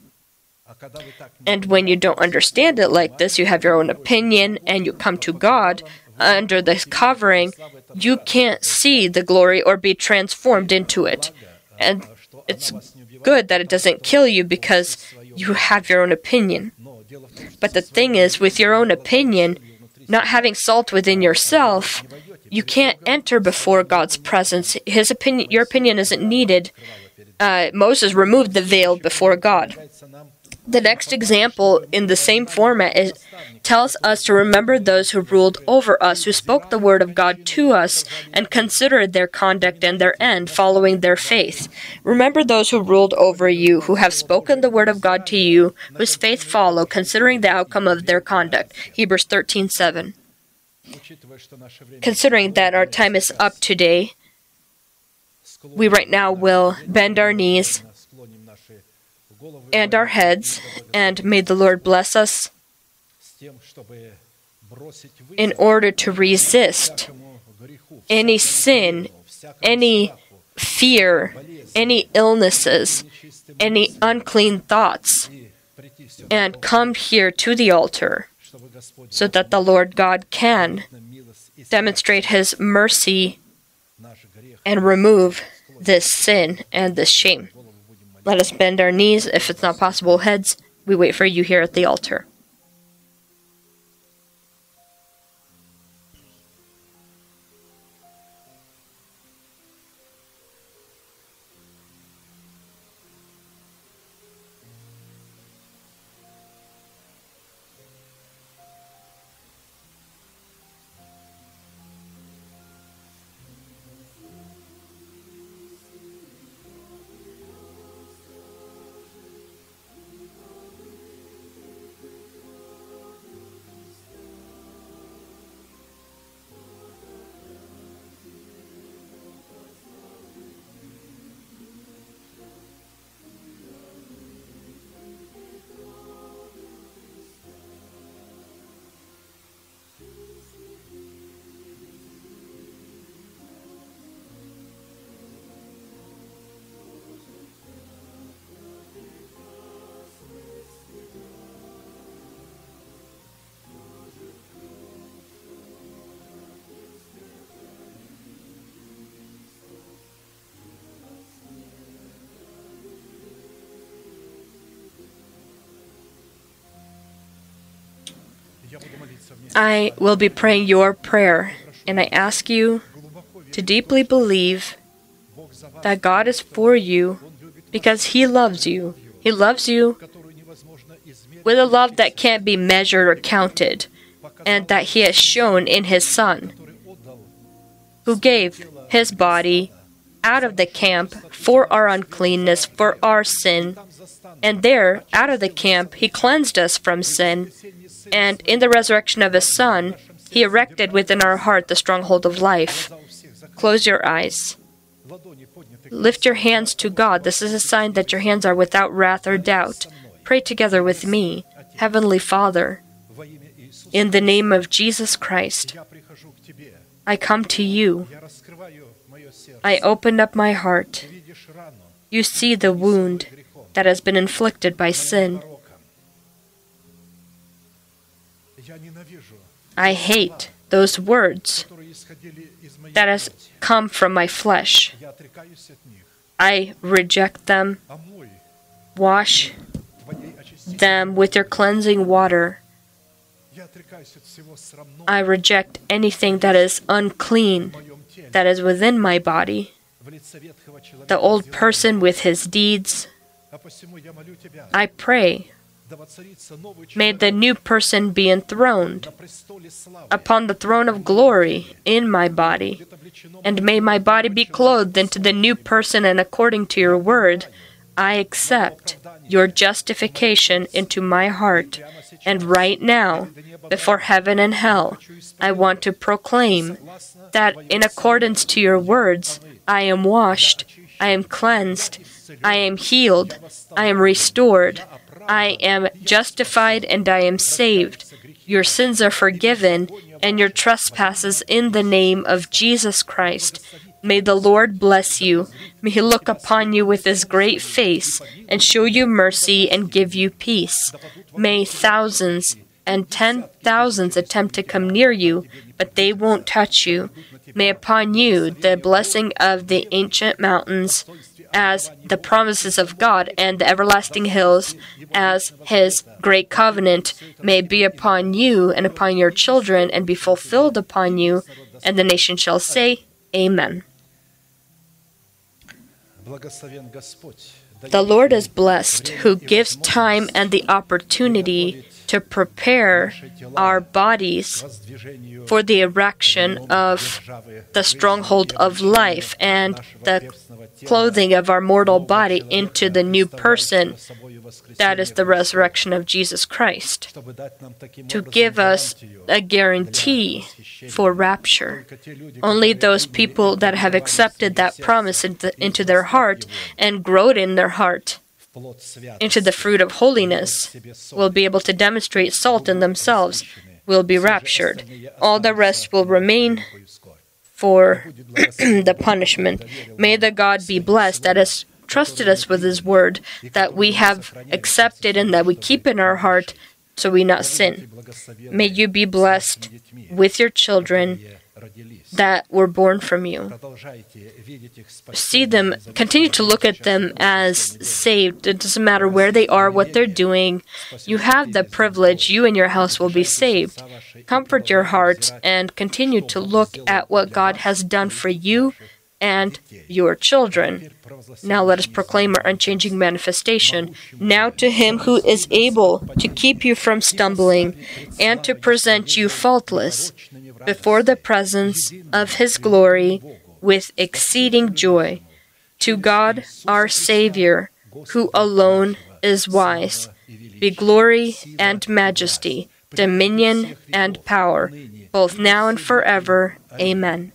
And when you don't understand it like this, you have your own opinion and you come to God under this covering, you can't see the glory or be transformed into it. And it's good that it doesn't kill you because you have your own opinion. But the thing is, with your own opinion, not having salt within yourself, you can't enter before God's presence. His opinion, your opinion isn't needed. Uh, Moses removed the veil before God. The next example in the same format is, tells us to remember those who ruled over us, who spoke the word of God to us, and considered their conduct and their end, following their faith. Remember those who ruled over you, who have spoken the word of God to you, whose faith follow, considering the outcome of their conduct. Hebrews 13 7. Considering that our time is up today, we right now will bend our knees and our heads, and may the Lord bless us in order to resist any sin, any fear, any illnesses, any unclean thoughts, and come here to the altar so that the Lord God can demonstrate His mercy and remove this sin and this shame. Let us bend our knees. If it's not possible, heads, we wait for you here at the altar. I will be praying your prayer, and I ask you to deeply believe that God is for you because He loves you. He loves you with a love that can't be measured or counted, and that He has shown in His Son, who gave His body out of the camp for our uncleanness, for our sin. And there, out of the camp, He cleansed us from sin. And in the resurrection of His Son, He erected within our heart the stronghold of life. Close your eyes. Lift your hands to God. This is a sign that your hands are without wrath or doubt. Pray together with me. Heavenly Father, in the name of Jesus Christ, I come to you. I open up my heart. You see the wound that has been inflicted by sin. I hate those words that has come from my flesh. I reject them. Wash them with your cleansing water. I reject anything that is unclean that is within my body, the old person with his deeds. I pray, may the new person be enthroned upon the throne of glory in my body, and may my body be clothed into the new person, and according to your word, I accept your justification into my heart. And right now, before heaven and hell, I want to proclaim that in accordance to your words, I am washed, I am cleansed, I am healed, I am restored, I am justified, and I am saved. Your sins are forgiven, and your trespasses in the name of Jesus Christ. May the Lord bless you. May he look upon you with his great face and show you mercy and give you peace. May thousands and ten thousands attempt to come near you, but they won't touch you. May upon you the blessing of the ancient mountains as the promises of God and the everlasting hills as his great covenant may be upon you and upon your children and be fulfilled upon you. And the nation shall say, Amen. The Lord is blessed who gives time and the opportunity to prepare our bodies for the erection of the stronghold of life and the clothing of our mortal body into the new person. That is the resurrection of Jesus Christ. To give us a guarantee for rapture. Only those people that have accepted that promise into their heart and growed in their heart into the fruit of holiness will be able to demonstrate salt in themselves, will be raptured. All the rest will remain for the punishment. May the God be blessed that has trusted us with His word, that we have accepted and that we keep in our heart so we not sin. May you be blessed with your children that were born from you. See them, continue to look at them as saved. It doesn't matter where they are, what they're doing. You have the privilege, you and your house will be saved. Comfort your heart and continue to look at what God has done for you and your children. Now let us proclaim our unchanging manifestation. Now to him who is able to keep you from stumbling and to present you faultless before the presence of his glory with exceeding joy. To God our Savior, who alone is wise, be glory and majesty, dominion and power, both now and forever. Amen.